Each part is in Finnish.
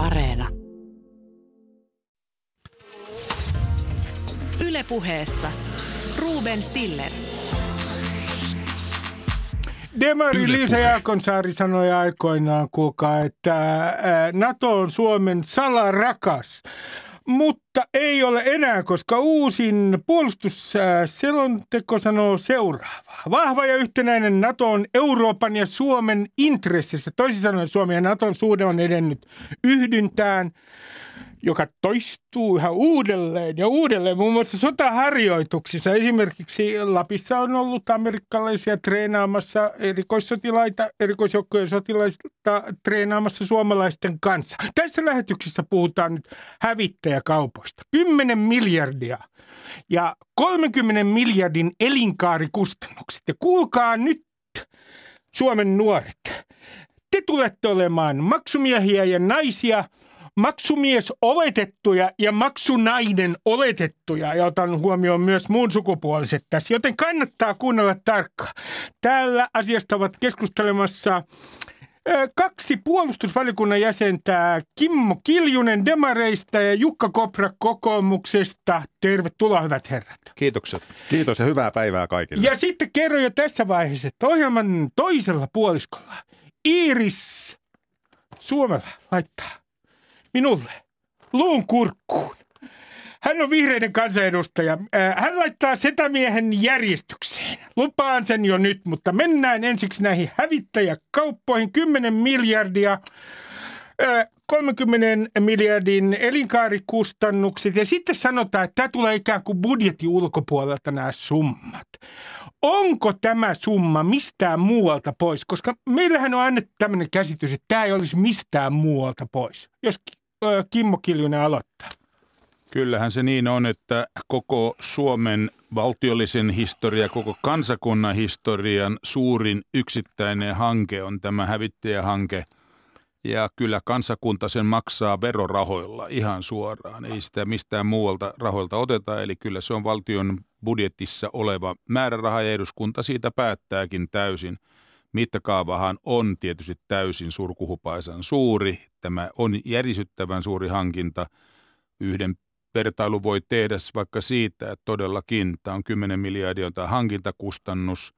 Areena. Ylepuheessa Ruben Stiller. Demari Liisa Jaakonsaari sanoi aikoinaan, kuulkaa, että NATO on Suomen salarakas. Mutta ei ole enää, koska uusin puolustusselonteko sanoo seuraavaa. Vahva ja yhtenäinen NATO on Euroopan ja Suomen intressissä. Toisin sanoen Suomen ja Naton suhde on edennyt yhdyntään joka toistuu yhä uudelleen ja uudelleen. Muun muassa sotaharjoituksissa esimerkiksi Lapissa on ollut amerikkalaisia treenaamassa erikoissotilaita, erikoisjoukkojen sotilaista treenaamassa suomalaisten kanssa. Tässä lähetyksessä puhutaan nyt hävittäjäkaupoista. 10 miljardia ja 30 miljardin elinkaarikustannukset. Ja kuulkaa nyt Suomen nuoret. Te tulette olemaan maksumiehiä ja naisia – maksumies oletettuja ja maksunainen oletettuja, ja otan huomioon myös muun sukupuoliset tässä, joten kannattaa kuunnella tarkkaan. Täällä asiasta ovat keskustelemassa kaksi puolustusvaliokunnan jäsentä, Kimmo Kiljunen Demareista ja Jukka Kopra kokoomuksesta. Tervetuloa hyvät herrat. Kiitokset. Kiitos ja hyvää päivää kaikille. Ja sitten kerro jo tässä vaiheessa, että ohjelman toisella puoliskolla Iiris Suomella laittaa minulle luun kurkkuun. Hän on vihreiden kansanedustaja. Äh, hän laittaa setämiehen järjestykseen. Lupaan sen jo nyt, mutta mennään ensiksi näihin hävittäjäkauppoihin. 10 miljardia, 30 äh, miljardin elinkaarikustannukset ja sitten sanotaan, että tämä tulee ikään kuin budjetin ulkopuolelta nämä summat. Onko tämä summa mistään muualta pois? Koska meillähän on annettu tämmöinen käsitys, että tämä ei olisi mistään muualta pois. Jos Kimmo Kiljunen aloittaa. Kyllähän se niin on, että koko Suomen valtiollisen historia, koko kansakunnan historian suurin yksittäinen hanke on tämä hävittäjähanke. Ja kyllä kansakunta sen maksaa verorahoilla ihan suoraan. Ei sitä mistään muualta rahoilta oteta, eli kyllä se on valtion budjetissa oleva määräraha ja eduskunta siitä päättääkin täysin – Mittakaavahan on tietysti täysin surkuhupaisan suuri. Tämä on järisyttävän suuri hankinta. Yhden vertailu voi tehdä vaikka siitä, että todellakin tämä on 10 miljardia tämä hankintakustannus.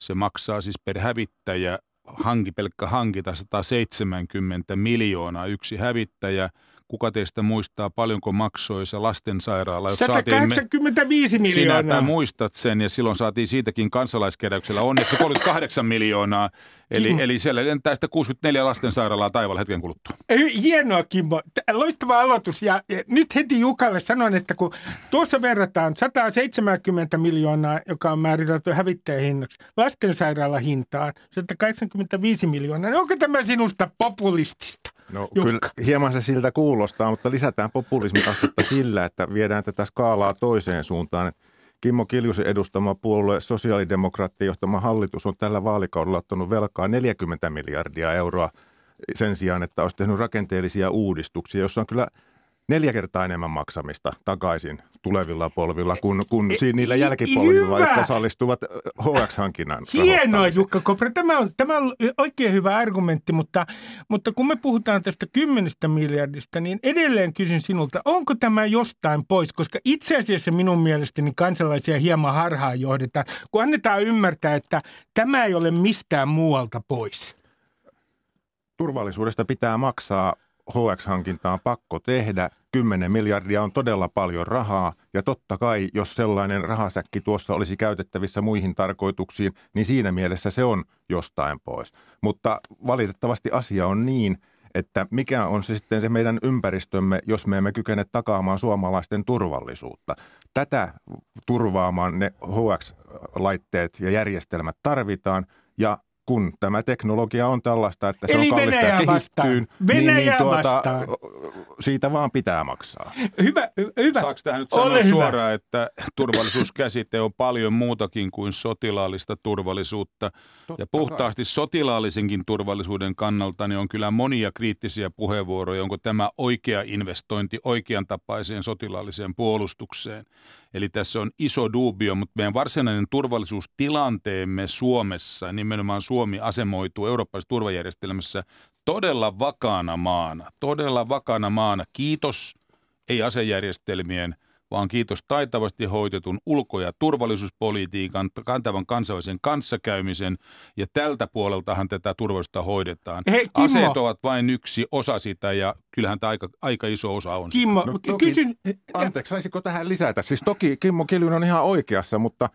Se maksaa siis per hävittäjä hanki, pelkkä hankita 170 miljoonaa yksi hävittäjä – Kuka teistä muistaa, paljonko maksoi se lastensairaala? 185 miljoonaa. Sinä muistat sen ja silloin saatiin siitäkin kansalaiskeräyksellä onneksi 38 miljoonaa. Eli, Kimmo. eli siellä lentää sitä 64 lastensairaalaa taivaalla hetken kuluttua. Hienoa Kimmo. Loistava aloitus. Ja, ja nyt heti Jukalle sanon, että kun tuossa verrataan 170 miljoonaa, joka on määritelty hävittäjähinnaksi, lastensairaala hintaan 185 miljoonaa, niin onko tämä sinusta populistista? No Jukka. kyllä hieman se siltä kuulostaa, mutta lisätään populismiastetta sillä, että viedään tätä skaalaa toiseen suuntaan. Kimmo Kiljusen edustama puolue, sosiaalidemokraattien johtama hallitus on tällä vaalikaudella ottanut velkaa 40 miljardia euroa sen sijaan, että olisi tehnyt rakenteellisia uudistuksia, jossa on kyllä neljä kertaa enemmän maksamista takaisin tulevilla polvilla kuin, kuin siinä niillä jälkipolvilla, hyvä. jotka osallistuvat HX-hankinnan Hienoa Jukka Kopra. Tämä on, tämä on oikein hyvä argumentti, mutta, mutta kun me puhutaan tästä kymmenestä miljardista, niin edelleen kysyn sinulta, onko tämä jostain pois? Koska itse asiassa minun mielestäni kansalaisia hieman harhaan johdetaan, kun annetaan ymmärtää, että tämä ei ole mistään muualta pois. Turvallisuudesta pitää maksaa HX-hankinta on pakko tehdä. 10 miljardia on todella paljon rahaa ja totta kai, jos sellainen rahasäkki tuossa olisi käytettävissä muihin tarkoituksiin, niin siinä mielessä se on jostain pois. Mutta valitettavasti asia on niin, että mikä on se sitten se meidän ympäristömme, jos me emme kykene takaamaan suomalaisten turvallisuutta. Tätä turvaamaan ne HX-laitteet ja järjestelmät tarvitaan ja kun tämä teknologia on tällaista, että se Eli on kallista ja kehittyy, niin, niin tuota, siitä vaan pitää maksaa. Hyvä, hyvä. Saanko tähän nyt sanoa Ole suoraan, hyvä. että turvallisuuskäsite on paljon muutakin kuin sotilaallista turvallisuutta. Totta ja puhtaasti kai. sotilaallisenkin turvallisuuden kannalta niin on kyllä monia kriittisiä puheenvuoroja, onko tämä oikea investointi oikean tapaiseen sotilaalliseen puolustukseen. Eli tässä on iso dubio, mutta meidän varsinainen turvallisuustilanteemme Suomessa, nimenomaan Suomi asemoituu eurooppalaisessa turvajärjestelmässä todella vakaana maana, todella vakaana maana. Kiitos, ei asejärjestelmien – vaan kiitos taitavasti hoitetun ulko- ja turvallisuuspolitiikan, kantavan kansainvälisen kanssakäymisen, ja tältä puoleltahan tätä turvallisuutta hoidetaan. Hei, Kimmo. Aseet ovat vain yksi osa sitä, ja kyllähän tämä aika, aika iso osa on. Kimmo, No, toki- kysyn... Anteeksi, saisiko tähän lisätä? Siis toki Kimmo Kiljunen on ihan oikeassa, mutta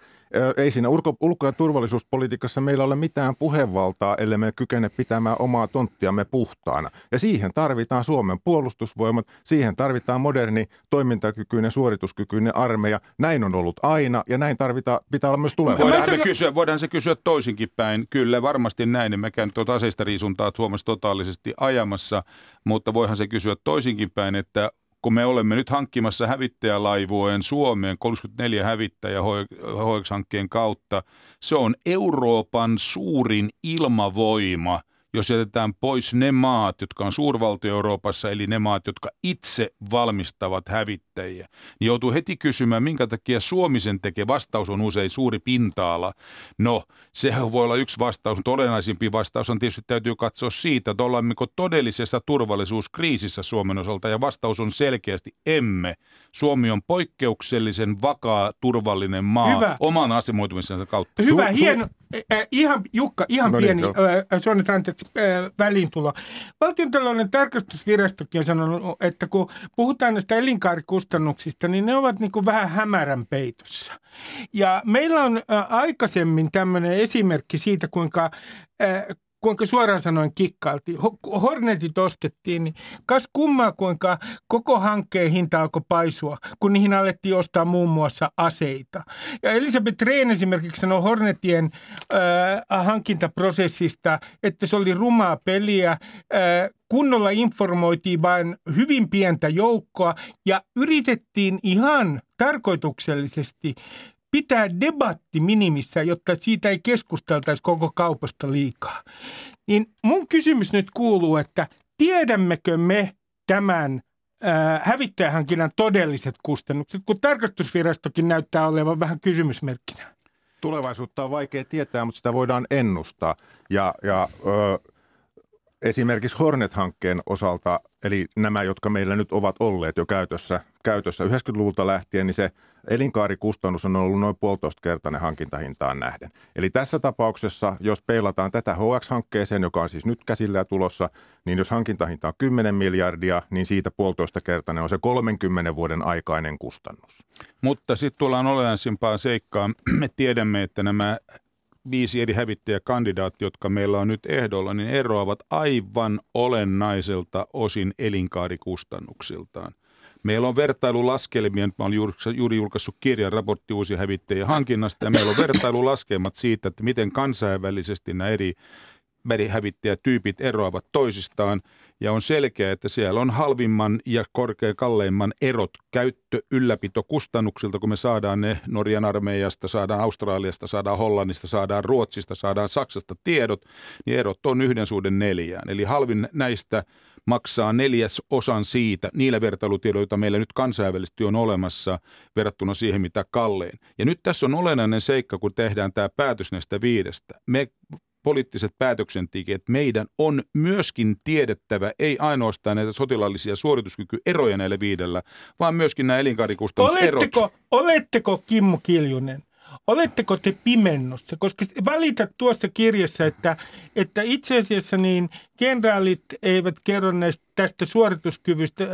ei siinä ulko-, ulko- ja turvallisuuspolitiikassa meillä ole mitään puhevaltaa, ellei me kykene pitämään omaa tonttiamme puhtaana. Ja siihen tarvitaan Suomen puolustusvoimat, siihen tarvitaan moderni, toimintakykyinen, suorituskykyinen armeija. Näin on ollut aina ja näin tarvitaan, pitää olla myös tulevaisuudessa. Voidaan, sanon- kysyä, voidaan se kysyä toisinkin päin. Kyllä, varmasti näin. Mekään tuota aseista riisuntaa Suomessa totaalisesti ajamassa, mutta voihan se kysyä toisinkin päin, että kun me olemme nyt hankkimassa hävittäjälaivueen Suomeen 34 hävittäjä HX-hankkeen kautta, se on Euroopan suurin ilmavoima, jos jätetään pois ne maat, jotka on suurvaltio Euroopassa, eli ne maat, jotka itse valmistavat hävittäjiä, niin joutuu heti kysymään, minkä takia Suomi sen tekee. Vastaus on usein suuri pinta-ala. No, sehän voi olla yksi vastaus, mutta olennaisimpi vastaus on tietysti täytyy katsoa siitä, että olemmeko todellisessa turvallisuuskriisissä Suomen osalta, ja vastaus on selkeästi emme. Suomi on poikkeuksellisen vakaa, turvallinen maa Hyvä. oman asemoitumisensa kautta. Hyvä, Su- su- hieno. Äh, ihan, Jukka, ihan No niin, pieni, joo. äh, se on nyt anteeksi, äh, väliintulo. Valtiontalouden tarkastusvirastokin on sanonut, että kun puhutaan näistä elinkaarikustannuksista, niin ne ovat niin kuin vähän hämärän peitossa. Ja meillä on äh, aikaisemmin tämmöinen esimerkki siitä, kuinka äh, kuinka suoraan sanoen kikkailtiin. Ho- Hornetit ostettiin, niin kas kummaa kuinka koko hankkeen hinta alkoi paisua, kun niihin alettiin ostaa muun muassa aseita. Ja Elisabeth Rehn esimerkiksi sanoi Hornetien äh, hankintaprosessista, että se oli rumaa peliä. Äh, kunnolla informoitiin vain hyvin pientä joukkoa ja yritettiin ihan tarkoituksellisesti pitää debatti minimissä, jotta siitä ei keskusteltaisi koko kaupasta liikaa. Niin mun kysymys nyt kuuluu, että tiedämmekö me tämän äh, hävittäjähankinnan todelliset kustannukset, kun tarkastusvirastokin näyttää olevan vähän kysymysmerkkinä. Tulevaisuutta on vaikea tietää, mutta sitä voidaan ennustaa. Ja, ja ö, esimerkiksi Hornet-hankkeen osalta, eli nämä, jotka meillä nyt ovat olleet jo käytössä, käytössä 90-luvulta lähtien, niin se elinkaarikustannus on ollut noin puolitoista kertainen hankintahintaan nähden. Eli tässä tapauksessa, jos peilataan tätä HX-hankkeeseen, joka on siis nyt käsillä ja tulossa, niin jos hankintahinta on 10 miljardia, niin siitä puolitoista kertainen on se 30 vuoden aikainen kustannus. Mutta sitten tullaan olennaisimpaan seikkaan. Me tiedämme, että nämä viisi eri hävittäjäkandidaattia, jotka meillä on nyt ehdolla, niin eroavat aivan olennaiselta osin elinkaarikustannuksiltaan. Meillä on vertailulaskelmia, mä olen juuri, juuri julkaissut kirjan raportti uusia hävittäjien hankinnasta, ja meillä on vertailulaskelmat siitä, että miten kansainvälisesti nämä eri merihävittäjätyypit eroavat toisistaan, ja on selkeää, että siellä on halvimman ja korkean kalleimman erot käyttö ylläpitokustannuksilta, kun me saadaan ne Norjan armeijasta, saadaan Australiasta, saadaan Hollannista, saadaan Ruotsista, saadaan Saksasta tiedot, niin erot on yhden suhden neljään. Eli halvin näistä maksaa neljäs osan siitä niillä vertailutiedoilla, joita meillä nyt kansainvälisesti on olemassa verrattuna siihen, mitä kallein. Ja nyt tässä on olennainen seikka, kun tehdään tämä päätös näistä viidestä. Me poliittiset päätöksentekijät, meidän on myöskin tiedettävä ei ainoastaan näitä sotilaallisia suorituskykyeroja näillä viidellä, vaan myöskin nämä elinkaarikustannuserot. Oletteko, oletteko Kimmo Kiljunen, oletteko te pimennossa? Koska välität tuossa kirjassa, että, että itse asiassa niin kenraalit eivät kerro näistä, tästä suorituskyvystä,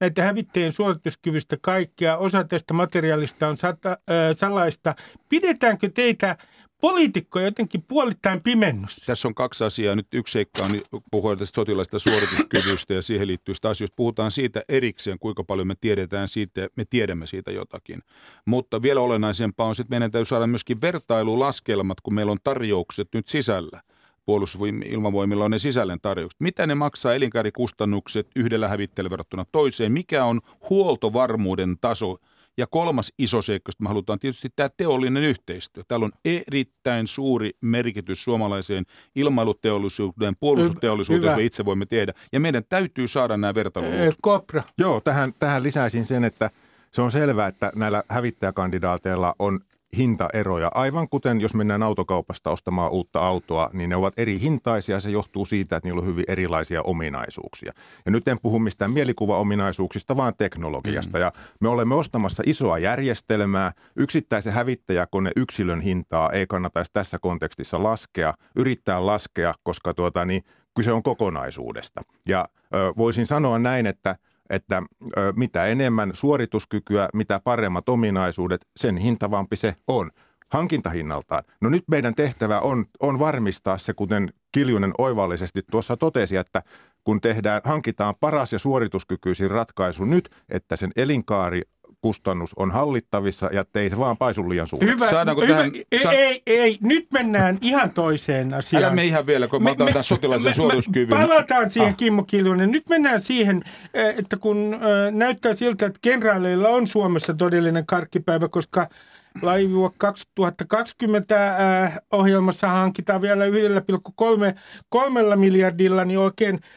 näitä hävittäjien suorituskyvystä kaikkea. Osa tästä materiaalista on sata, salaista. Pidetäänkö teitä poliitikkoja jotenkin puolittain pimennossa? Tässä on kaksi asiaa. Nyt yksi seikka on puhua tästä sotilaista suorituskyvystä ja siihen liittyvistä asioista. Puhutaan siitä erikseen, kuinka paljon me tiedetään siitä, me tiedämme siitä jotakin. Mutta vielä olennaisempaa on, että meidän täytyy saada myöskin vertailulaskelmat, kun meillä on tarjoukset nyt sisällä. Puolustusilmavoimilla on ne sisällön tarjoukset. Mitä ne maksaa elinkaarikustannukset yhdellä hävittäjällä verrattuna toiseen? Mikä on huoltovarmuuden taso? Ja kolmas iso seikka, josta me halutaan tietysti tämä teollinen yhteistyö. Täällä on erittäin suuri merkitys suomalaiseen ilmailuteollisuuteen, puolustusteollisuuteen, jos me itse voimme tehdä. Ja meidän täytyy saada nämä vertailuluvut. Ää, Kopra. Joo, tähän, tähän lisäisin sen, että se on selvää, että näillä hävittäjäkandidaateilla on hintaeroja. Aivan kuten jos mennään autokaupasta ostamaan uutta autoa, niin ne ovat eri hintaisia. Se johtuu siitä, että niillä on hyvin erilaisia ominaisuuksia. Ja nyt en puhu mistään mielikuvaominaisuuksista, vaan teknologiasta. Mm. Ja me olemme ostamassa isoa järjestelmää. Yksittäisen hävittäjäkone yksilön hintaa ei kannattaisi tässä kontekstissa laskea, yrittää laskea, koska tuota, niin, kyse on kokonaisuudesta. Ja ö, voisin sanoa näin, että – että mitä enemmän suorituskykyä, mitä paremmat ominaisuudet, sen hintavampi se on hankintahinnaltaan. No nyt meidän tehtävä on, on varmistaa se, kuten Kiljunen oivallisesti tuossa totesi, että kun tehdään, hankitaan paras ja suorituskykyisin ratkaisu nyt, että sen elinkaari kustannus on hallittavissa ja ei se vaan paisu liian suureksi. Hyvä, Saadaanko hyvä, tähän, ei, ei, ei, nyt mennään ihan toiseen asiaan. Älä me ihan vielä, kun me, me otan tämän sotilaisen suorituskyvyn. Palataan siihen, ah. Kimmo Kiljunen. Nyt mennään siihen, eh, että kun äh, näyttää siltä, että kenraaleilla on Suomessa todellinen karkkipäivä, koska Laivue 2020 äh, ohjelmassa hankitaan vielä 1,3 miljardilla, niin oikein –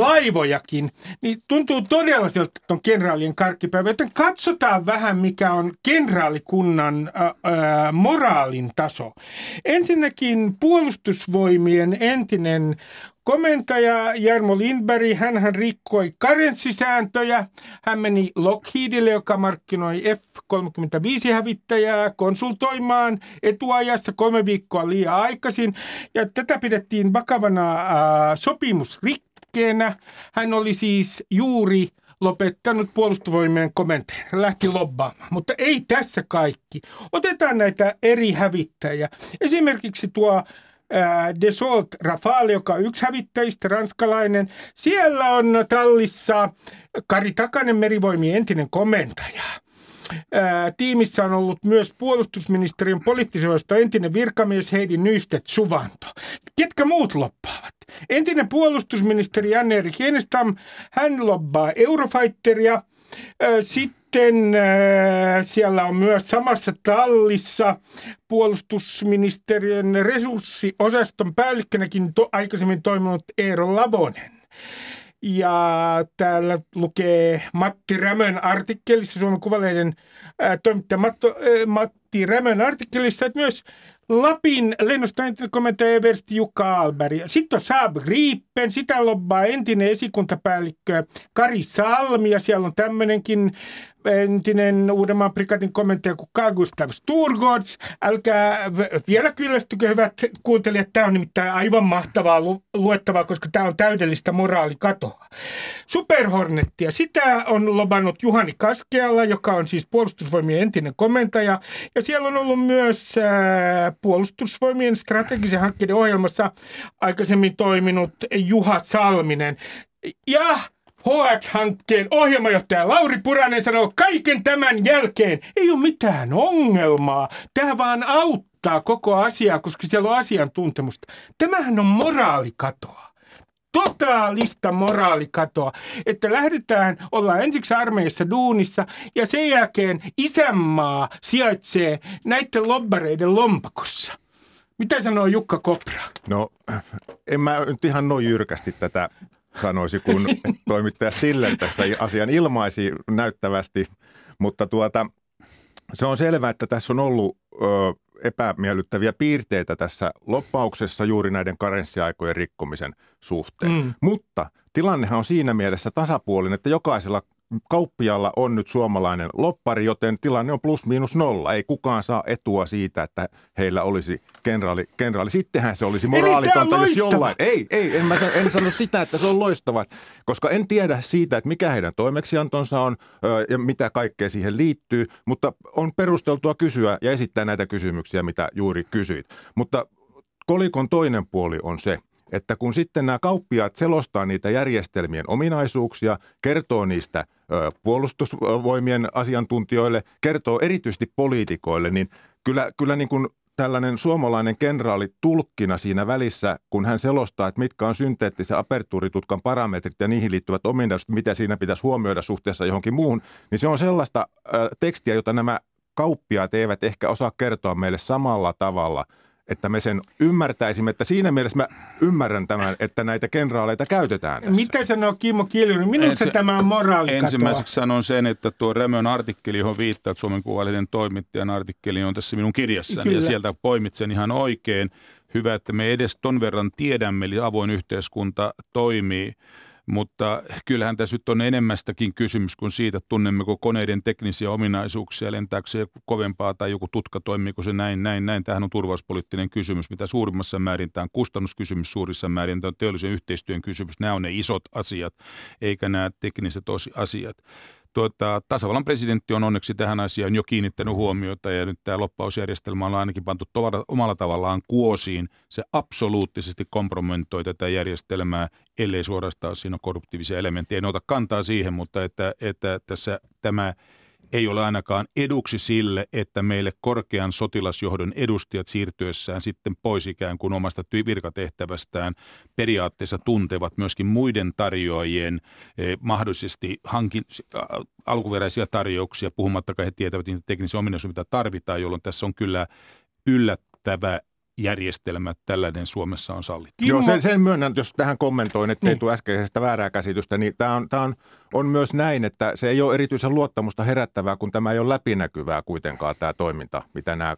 laivojakin, niin tuntuu todella siltä, että on kenraalien karkkipäivä. Joten katsotaan vähän, mikä on kenraalikunnan ää, moraalin taso. Ensinnäkin puolustusvoimien entinen komentaja Jarmo Lindberg, hän rikkoi karenssisääntöjä. Hän meni Lockheedille, joka markkinoi F-35-hävittäjää konsultoimaan etuajassa kolme viikkoa liian aikaisin. Ja tätä pidettiin vakavana äh, sopimusrikkoa liikkeenä. Hän oli siis juuri lopettanut puolustusvoimien komentajan. Lähti lobbaamaan. Mutta ei tässä kaikki. Otetaan näitä eri hävittäjiä. Esimerkiksi tuo Desault Rafale, joka on yksi hävittäjistä, ranskalainen. Siellä on tallissa Kari Takanen, merivoimien entinen komentaja. Tiimissä on ollut myös puolustusministeriön poliittisesta entinen virkamies Heidi Nystet Suvanto. Ketkä muut loppaavat? Entinen puolustusministeri Janne-Erik Enestam, hän lobbaa Eurofighteria. Sitten siellä on myös samassa tallissa puolustusministeriön resurssiosaston päällikkönäkin to, aikaisemmin toiminut Eero Lavonen. Ja täällä lukee Matti Rämön artikkelissa, Suomen Kuvalehden toimittaja Matto, Matti Rämön artikkelissa, että myös Lapin lennostokomentaja Eversti Jukka Alberg. Sitten on Saab Gripen, sitä lobbaa entinen esikuntapäällikkö Kari Salmi ja siellä on tämmöinenkin entinen Uudenmaan prikatin komentaja kuin Carl Gustav Sturgårds. Älkää vielä kyllästykö hyvät kuuntelijat, tämä on nimittäin aivan mahtavaa lu- luettavaa, koska tämä on täydellistä moraalikatoa. Superhornettia, sitä on lobannut Juhani Kaskeala, joka on siis puolustusvoimien entinen komentaja. Ja siellä on ollut myös äh, puolustusvoimien strategisen hankkeiden ohjelmassa aikaisemmin toiminut Juha Salminen. Ja HX-hankkeen ohjelmajohtaja Lauri Puranen sanoo, kaiken tämän jälkeen ei ole mitään ongelmaa. Tämä vaan auttaa koko asiaa, koska siellä on asiantuntemusta. Tämähän on moraalikatoa totaalista moraalikatoa, että lähdetään, ollaan ensiksi armeijassa duunissa ja sen jälkeen isänmaa sijaitsee näiden lobbareiden lompakossa. Mitä sanoo Jukka Kopra? No, en mä nyt ihan noin jyrkästi tätä sanoisi, kun toimittaja Stiller tässä asian ilmaisi näyttävästi. Mutta tuota, se on selvää, että tässä on ollut ö, epämiellyttäviä piirteitä tässä loppauksessa juuri näiden karenssiaikojen rikkomisen suhteen. Mm. Mutta tilannehan on siinä mielessä tasapuolinen, että jokaisella kauppialla on nyt suomalainen loppari, joten tilanne on plus miinus nolla. Ei kukaan saa etua siitä, että heillä olisi kenraali. kenraali. Sittenhän se olisi moraalitonta, jos jollain... Ei, ei, en, mä, en sano sitä, että se on loistava, koska en tiedä siitä, että mikä heidän toimeksiantonsa on ja mitä kaikkea siihen liittyy, mutta on perusteltua kysyä ja esittää näitä kysymyksiä, mitä juuri kysyit. Mutta kolikon toinen puoli on se, että kun sitten nämä kauppiaat selostaa niitä järjestelmien ominaisuuksia, kertoo niistä puolustusvoimien asiantuntijoille, kertoo erityisesti poliitikoille, niin kyllä, kyllä niin kuin tällainen suomalainen kenraali tulkkina siinä välissä, kun hän selostaa, että mitkä on synteettisen apertuuritutkan parametrit ja niihin liittyvät ominaisuudet, mitä siinä pitäisi huomioida suhteessa johonkin muuhun, niin se on sellaista tekstiä, jota nämä kauppiaat eivät ehkä osaa kertoa meille samalla tavalla – että me sen ymmärtäisimme, että siinä mielessä mä ymmärrän tämän, että näitä kenraaleita käytetään tässä. Mitä sanoo Kimmo Kiljunen? Minusta Ensi- tämä on moraalikatoa. Ensimmäiseksi sanon sen, että tuo Rämön artikkeli, johon viittaat Suomen Kuvalehden toimittajan artikkeli, on tässä minun kirjassani Kyllä. ja sieltä poimitsen ihan oikein. Hyvä, että me edes ton verran tiedämme, eli avoin yhteiskunta toimii. Mutta kyllähän tässä nyt on enemmästäkin kysymys kuin siitä, tunnemmeko koneiden teknisiä ominaisuuksia, lentääkö se kovempaa tai joku tutka, toimiiko se näin, näin, näin. Tämähän on turvallisuuspoliittinen kysymys, mitä suurimmassa määrin. Tämä on kustannuskysymys suurissa määrin, tämä on teollisen yhteistyön kysymys. Nämä on ne isot asiat, eikä nämä tekniset asiat. Tuota, tasavallan presidentti on onneksi tähän asiaan jo kiinnittänyt huomiota ja nyt tämä loppausjärjestelmä on ainakin pantu tovara, omalla tavallaan kuosiin. Se absoluuttisesti kompromentoi tätä järjestelmää, ellei suorastaan siinä ole korruptiivisia elementtejä. En ota kantaa siihen, mutta että, että tässä tämä ei ole ainakaan eduksi sille, että meille korkean sotilasjohdon edustajat siirtyessään sitten pois ikään kuin omasta virkatehtävästään periaatteessa tuntevat myöskin muiden tarjoajien eh, mahdollisesti hankin, äh, alkuperäisiä tarjouksia, puhumattakaan he tietävät niitä teknisiä ominaisuuksia, mitä tarvitaan, jolloin tässä on kyllä yllättävä järjestelmä, tällainen Suomessa on sallittu. Joo, sen, sen myönnän, jos tähän kommentoin, että ei Niin. tule äskeisestä väärää käsitystä, niin tämä on, tämä on, on myös näin, että se ei ole erityisen luottamusta herättävää, kun tämä ei ole läpinäkyvää kuitenkaan tämä toiminta, mitä nämä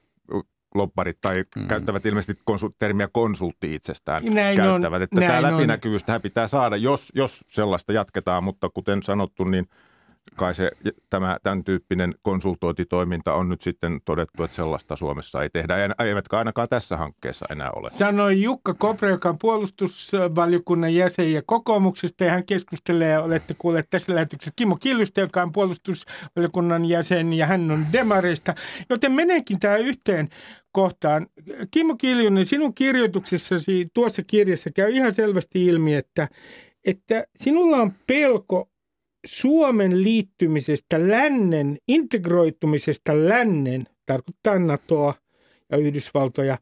lopparit tai mm. käyttävät ilmeisesti konsul- termiä konsultti itsestään Näin on, käyttävät. Että näin tämä on. läpinäkyvyys tähän pitää saada, jos, jos sellaista jatketaan, mutta kuten sanottu, niin kai se, tämä, tämän tyyppinen konsultointitoiminta on nyt sitten todettu, että sellaista Suomessa ei tehdä, eivätkä ainakaan tässä hankkeessa enää ole. Sanoi Jukka Kopra, joka on puolustusvaliokunnan jäsen ja kokoomuksesta, ja hän keskustelee, olette kuulleet tässä lähetyksessä, Kimmo Kiljusta, joka on puolustusvaliokunnan jäsen, ja hän on demareista. Joten menenkin tämä yhteen kohtaan. Kimmo Kiljunen, sinun kirjoituksessasi tuossa kirjassa käy ihan selvästi ilmi, että, että sinulla on pelko Suomen liittymisestä lännen, integroitumisesta lännen, tarkoittaa NATOa ja Yhdysvaltoja,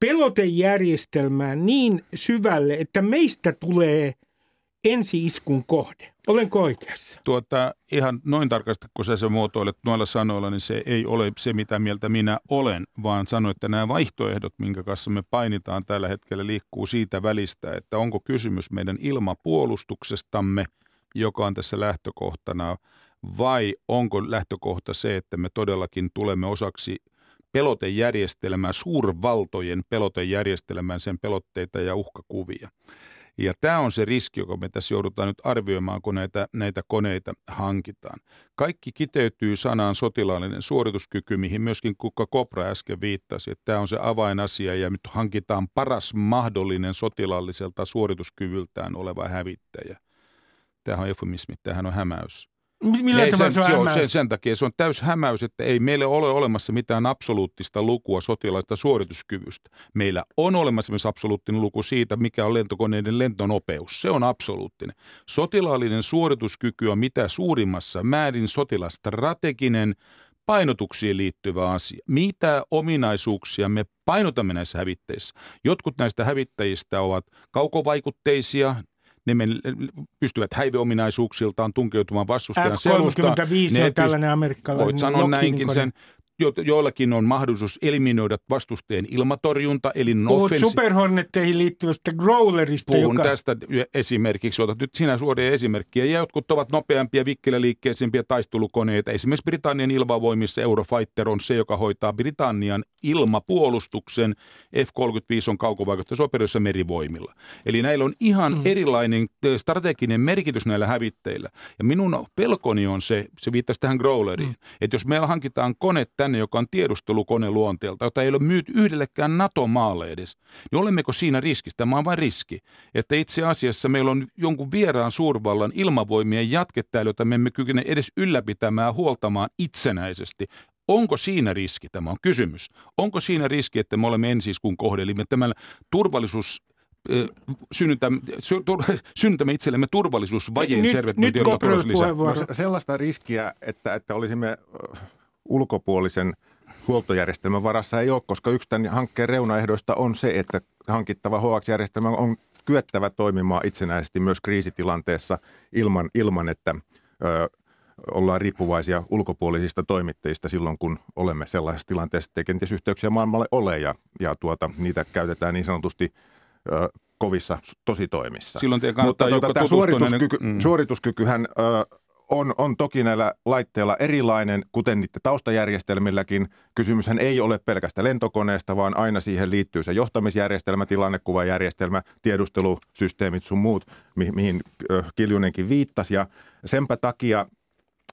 pelotejärjestelmään niin syvälle, että meistä tulee ensi-iskun kohde. Olenko oikeassa? Tuota, ihan noin tarkasti, kun sä se muotoilet noilla sanoilla, niin se ei ole se, mitä mieltä minä olen, vaan sano, että nämä vaihtoehdot, minkä kanssa me painitaan tällä hetkellä, liikkuu siitä välistä, että onko kysymys meidän ilmapuolustuksestamme, joka on tässä lähtökohtana, vai onko lähtökohta se, että me todellakin tulemme osaksi pelotejärjestelmää, suurvaltojen pelotejärjestelmään, sen pelotteita ja uhkakuvia. Ja tämä on se riski, joka me tässä joudutaan nyt arvioimaan, kun näitä, näitä koneita hankitaan. Kaikki kiteytyy sanaan sotilaallinen suorituskyky, mihin myöskin Kukka Kopra äsken viittasi, että tämä on se avainasia ja nyt hankitaan paras mahdollinen sotilaalliselta suorituskyvyltään oleva hävittäjä. Tämähän on eufemismi, tämähän on hämäys. Millä Ei, sen, se on hämäys? sen, sen takia se on täys hämäys, että ei meillä ole olemassa mitään absoluuttista lukua sotilaista suorituskyvystä. Meillä on olemassa myös absoluuttinen luku siitä, mikä on lentokoneiden lentonopeus. Se on absoluuttinen. Sotilaallinen suorituskyky on mitä suurimmassa määrin sotilastrateginen painotuksiin liittyvä asia. Mitä ominaisuuksia me painotamme näissä hävittäjissä? Jotkut näistä hävittäjistä ovat kaukovaikutteisia, ne men, pystyvät häiveominaisuuksiltaan tunkeutumaan vastustajan selustaan. F-35 Ne on tällainen amerikkalainen. Voit sanoa näinkin sen. Jo, joillakin on mahdollisuus eliminoida vastustajien ilmatorjunta, eli Puhut offensi- superhornetteihin liittyvästä growlerista, Puhun joka... tästä esimerkiksi, otat nyt sinä suoria esimerkkiä. Ja jotkut ovat nopeampia, vikkeläliikkeisempiä taistelukoneita. Esimerkiksi Britannian ilmavoimissa Eurofighter on se, joka hoitaa Britannian ilmapuolustuksen. F-35 on kaukovaikutusoperaatiossa merivoimilla. Eli näillä on ihan mm. erilainen strateginen merkitys näillä hävitteillä. Ja minun pelkoni on se, se viittasi tähän growleriin, mm. että jos meillä hankitaan kone tänne, joka on tiedustelukone luonteelta, jota ei ole myyty yhdellekään NATO-maalle edes, niin olemmeko siinä riskissä? Tämä on vain riski, että itse asiassa meillä on jonkun vieraan suurvallan ilmavoimien jatke täällä, jota me emme kykene edes ylläpitämään ja huoltamaan itsenäisesti. Onko siinä riski? Tämä on kysymys. Onko siinä riski, että me olemme ensiskun kohde, eli me tämän turvallisuus synnytämme, itsellemme turvallisuusvajeen Nyt- servetnointi, nyt lisää. puheenvuoro. No, se- sellaista riskiä, että, että olisimme ulkopuolisen huoltojärjestelmän varassa ei ole, koska yksi tämän hankkeen reunaehdoista on se, että hankittava HX-järjestelmä on kyettävä toimimaan itsenäisesti myös kriisitilanteessa ilman, ilman että ö, ollaan riippuvaisia ulkopuolisista toimittajista silloin, kun olemme sellaisessa tilanteessa, että kenties yhteyksiä maailmalle ole ja, ja tuota, niitä käytetään niin sanotusti ö, kovissa tositoimissa. Silloin teidän Mutta tuota, tämä suorituskyky, mm. suorituskykyhän ö, on, on toki näillä laitteilla erilainen, kuten niiden taustajärjestelmilläkin. Kysymyshän ei ole pelkästä lentokoneesta, vaan aina siihen liittyy se johtamisjärjestelmä, tilannekuvajärjestelmä, tiedustelusysteemit sun muut, mi- mihin ö, Kiljunenkin viittasi. Ja senpä takia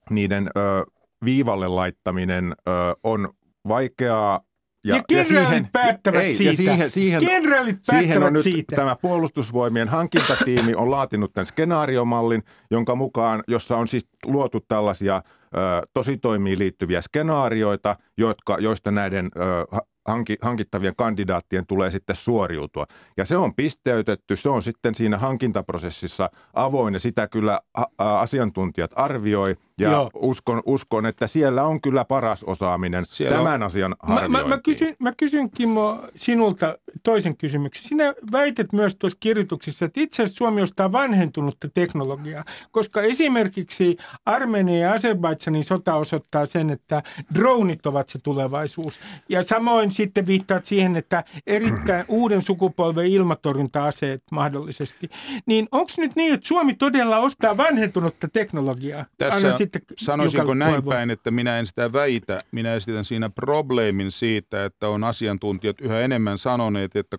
niiden ö, viivalle laittaminen ö, on vaikeaa ja, ja kenraalit siihen, päättävät ei, siitä. Ja siihen, siihen, kenraalit päättävät siihen on nyt siitä. Tämä puolustusvoimien hankintatiimi on laatinut tämän skenaariomallin, jonka mukaan, jossa on siis luotu tällaisia ö, tositoimiin liittyviä skenaarioita, jotka, joista näiden ö, hanki, hankittavien kandidaattien tulee sitten suoriutua. Ja se on pisteytetty, se on sitten siinä hankintaprosessissa avoin ja sitä kyllä asiantuntijat arvioi ja uskon, uskon, että siellä on kyllä paras osaaminen siellä tämän on. asian harjointiin. Mä, mä, mä, kysyn, mä kysyn Kimmo sinulta toisen kysymyksen. Sinä väität myös tuossa kirjoituksessa, että itse asiassa Suomi ostaa vanhentunutta teknologiaa, koska esimerkiksi Armenia ja Azerbaidsanin sota osoittaa sen, että dronit ovat se tulevaisuus. Ja samoin sitten viittaat siihen, että erittäin uuden sukupolven ilmatorjunta-aseet mahdollisesti. Niin onko nyt niin, että Suomi todella ostaa vanhentunutta teknologiaa? Tässä sitten sanoisinko näin päin, että minä en sitä väitä. Minä esitän siinä probleemin siitä, että on asiantuntijat yhä enemmän sanoneet, että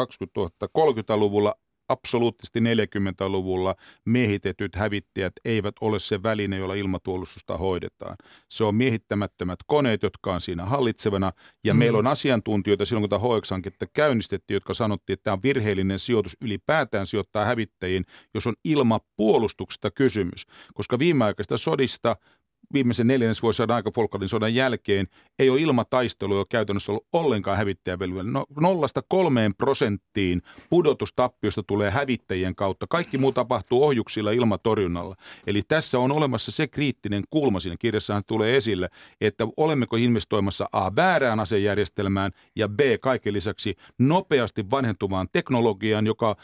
2030-luvulla absoluuttisesti 40-luvulla miehitetyt hävittäjät eivät ole se väline, jolla ilmatuolustusta hoidetaan. Se on miehittämättömät koneet, jotka on siinä hallitsevana, ja mm. meillä on asiantuntijoita silloin, kun tämä HX-hanketta käynnistettiin, jotka sanottiin, että tämä on virheellinen sijoitus ylipäätään sijoittaa hävittäjiin, jos on ilmapuolustuksesta kysymys. Koska viimeaikaista sodista viimeisen neljännesvuosisadan aikafolkkarin sodan jälkeen ei ole ilmataistelu jo käytännössä ollut ollenkaan hävittäjävelvollinen. No, nollasta kolmeen prosenttiin pudotustappiosta tulee hävittäjien kautta. Kaikki muu tapahtuu ohjuksilla ilmatorjunnalla. Eli tässä on olemassa se kriittinen kulma, siinä kirjassahan tulee esille, että olemmeko investoimassa A väärään asejärjestelmään ja B kaiken lisäksi nopeasti vanhentuvaan teknologiaan, joka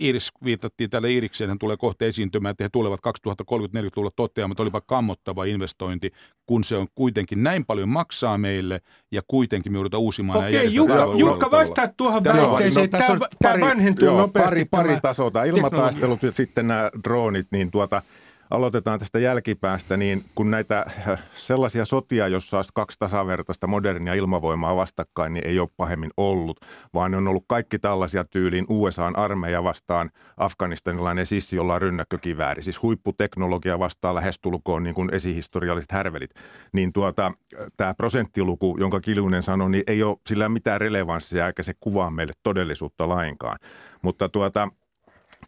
Iris viitattiin tälle Irikseen, hän tulee kohta esiintymään, että he tulevat 2030-40-luvulla toteamaan, että olipa kammottava investointi, kun se on kuitenkin näin paljon maksaa meille ja kuitenkin me joudutaan uusimaan Okei, nämä Jukka, Jukka vastaa tuohon väitteeseen, no, tämä, tämä vanhentuu joo, nopeasti. Pari, pari tasoa, tämä ilmataistelut ja sitten nämä dronit, niin tuota – aloitetaan tästä jälkipäästä, niin kun näitä äh, sellaisia sotia, jossa olisi kaksi tasavertaista modernia ilmavoimaa vastakkain, niin ei ole pahemmin ollut, vaan ne on ollut kaikki tällaisia tyyliin USAn armeija vastaan afganistanilainen sissi, jolla on rynnäkkökivääri, siis huipputeknologia vastaan lähestulkoon niin kuin esihistorialliset härvelit. Niin tuota, tämä prosenttiluku, jonka Kiljunen sanoi, niin ei ole sillä mitään relevanssia eikä se kuvaa meille todellisuutta lainkaan. Mutta tuota,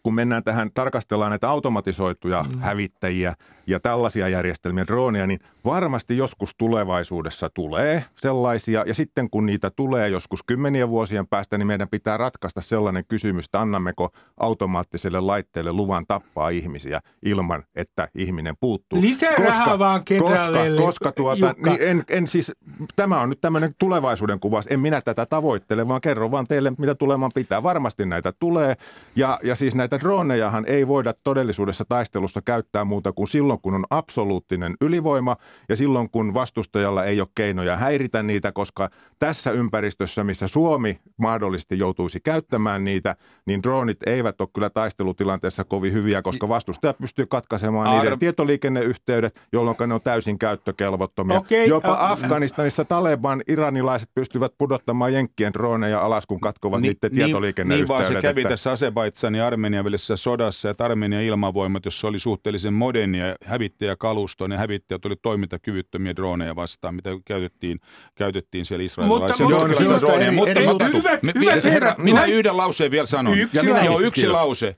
kun mennään tähän, tarkastellaan näitä automatisoituja mm. hävittäjiä ja tällaisia järjestelmiä, droneja, niin varmasti joskus tulevaisuudessa tulee sellaisia. Ja sitten kun niitä tulee joskus kymmenien vuosien päästä, niin meidän pitää ratkaista sellainen kysymys, että annammeko automaattiselle laitteelle luvan tappaa ihmisiä ilman, että ihminen puuttuu. Lisää koska, rahaa vaan koska, koska tuota, niin en, en siis, tämä on nyt tämmöinen tulevaisuuden kuvaus. En minä tätä tavoittele, vaan kerron vaan teille, mitä tuleman pitää. Varmasti näitä tulee. Ja, ja siis näitä dronejahan ei voida todellisuudessa taistelussa käyttää muuta kuin silloin, kun on absoluuttinen ylivoima ja silloin, kun vastustajalla ei ole keinoja häiritä niitä, koska tässä ympäristössä, missä Suomi mahdollisesti joutuisi käyttämään niitä, niin dronit eivät ole kyllä taistelutilanteessa kovin hyviä, koska vastustaja pystyy katkaisemaan Ar- niiden tietoliikenneyhteydet, jolloin ne on täysin käyttökelvottomia. Okay, Jopa uh, Afganistanissa Taleban iranilaiset pystyvät pudottamaan jenkkien droneja alas, kun katkovat ni, niiden tietoliikenneyhteydet. Niin vaan se kävi tässä Azebaidsan ja Armenian välisessä sodassa, että Armenian ilmavoimat, jossa oli suhteellisen modernia hävittäjäkalustoa, ne hävittäjät oli toimintakyvyttömiä droneja vastaan, mitä käytettiin, käytettiin siellä israelilaisia. Mutta, mutta, mutta, droneja, mutta, mutta, hyvä, hyvä, herra, minä yhden lauseen vielä sanon. Yksi, Joo, yksi lause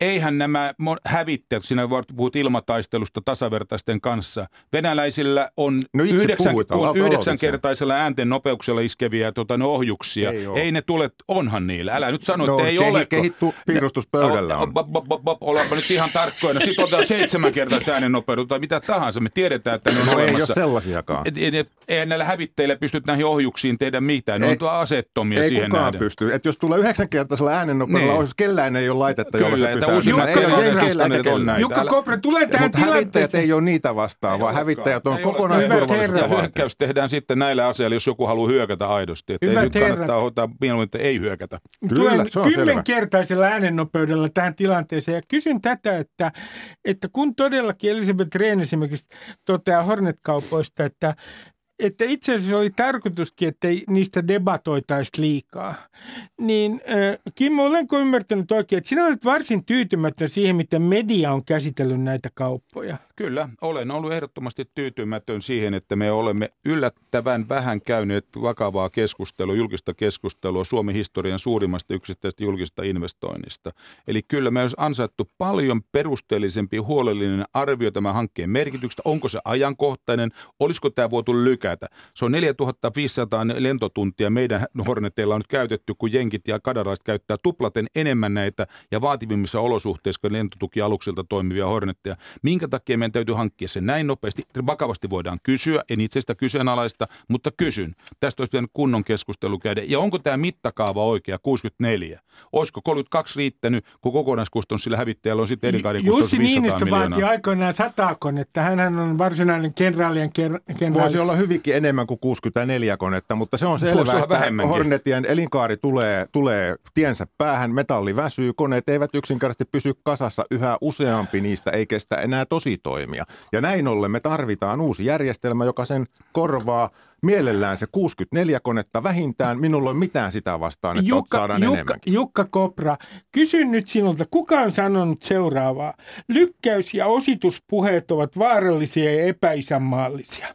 eihän nämä hävittäjät, sinä puhut ilmataistelusta tasavertaisten kanssa, venäläisillä on no yhdeksän, on yhdeksänkertaisella äänten nopeuksella iskeviä tota, ne ohjuksia. Ei, ei ne tule, onhan niillä. Älä nyt sano, no, että ei kehi, ole. Kehittu piirustuspöydällä on. Ollaanpa nyt ihan tarkkoina. No, Sitten otetaan seitsemänkertaista äänen nopeutta tai mitä tahansa. Me tiedetään, että ne on no, olemassa. ei ole sellaisiakaan. Eihän näillä hävittäjillä pysty näihin ohjuksiin tehdä mitään. Ne on asettomia ei siihen kukaan pysty. Et jos tulee yhdeksänkertaisella äänennopeudella, niin. kellään ei ole laitetta, jolla se Että uusi Jukka ei ole Kopra- jenkeillä on näitä. Jukka Kopra, tulee tähän Mutta hävittäjät tilanteeseen. ei ole niitä vastaan, vaan hävittäjät on kokonaisturvallisuutta hyökkäys tehdään sitten näille asioille, jos joku haluaa hyökätä aidosti. Että ei Hyvät nyt kannattaa hoitaa mieluummin, että ei hyökätä. Kyllä, Tulen se on selvä. kymmenkertaisella äänennopeudella tähän tilanteeseen ja kysyn tätä, että, että kun todellakin Elisabeth Rehn esimerkiksi toteaa Hornet-kaupoista, että, että itse asiassa oli tarkoituskin, että niistä debatoitaisi liikaa. Niin Kimmo, olenko ymmärtänyt oikein, että sinä olet varsin tyytymätön siihen, miten media on käsitellyt näitä kauppoja? Kyllä, olen ollut ehdottomasti tyytymätön siihen, että me olemme yllättävän vähän käyneet vakavaa keskustelua, julkista keskustelua Suomen historian suurimmasta yksittäisestä julkista investoinnista. Eli kyllä me olisi ansaittu paljon perusteellisempi, huolellinen arvio tämän hankkeen merkityksestä. Onko se ajankohtainen? Olisiko tämä voitu lykätä? Se on 4500 lentotuntia meidän Horneteilla on nyt käytetty, kun jenkit ja kanadalaiset käyttää tuplaten enemmän näitä ja vaativimmissa olosuhteissa kuin lentotukialuksilta toimivia Hornetteja. Minkä takia meidän täytyy hankkia se näin nopeasti? Vakavasti voidaan kysyä, en itse sitä kyseenalaista, mutta kysyn. Tästä olisi pitänyt kunnon keskustelu käydä. Ja onko tämä mittakaava oikea, 64? Olisiko 32 riittänyt, kun kokonaiskustannus sillä hävittäjällä on sitten elinkaarikustannus Jussi 500 Niinistö miljoonaa? vaati aikoinaan satakon, että hän on varsinainen kenraalien ker- kenraali. Voisi olla hyvinkin enemmän kuin 64 konetta, mutta se on Voisi selvää, että. Hornetien elinkaari tulee, tulee tiensä päähän, metalli väsyy, koneet eivät yksinkertaisesti pysy kasassa, yhä useampi niistä ei kestä enää tositoimia. Ja näin ollen me tarvitaan uusi järjestelmä, joka sen korvaa mielellään se 64 konetta vähintään. Minulla ole mitään sitä vastaan, että Jukka, saadaan Jukka, enemmänkin. Jukka Kopra, kysyn nyt sinulta, kuka on sanonut seuraavaa? Lykkäys- ja osituspuheet ovat vaarallisia ja epäisänmaallisia.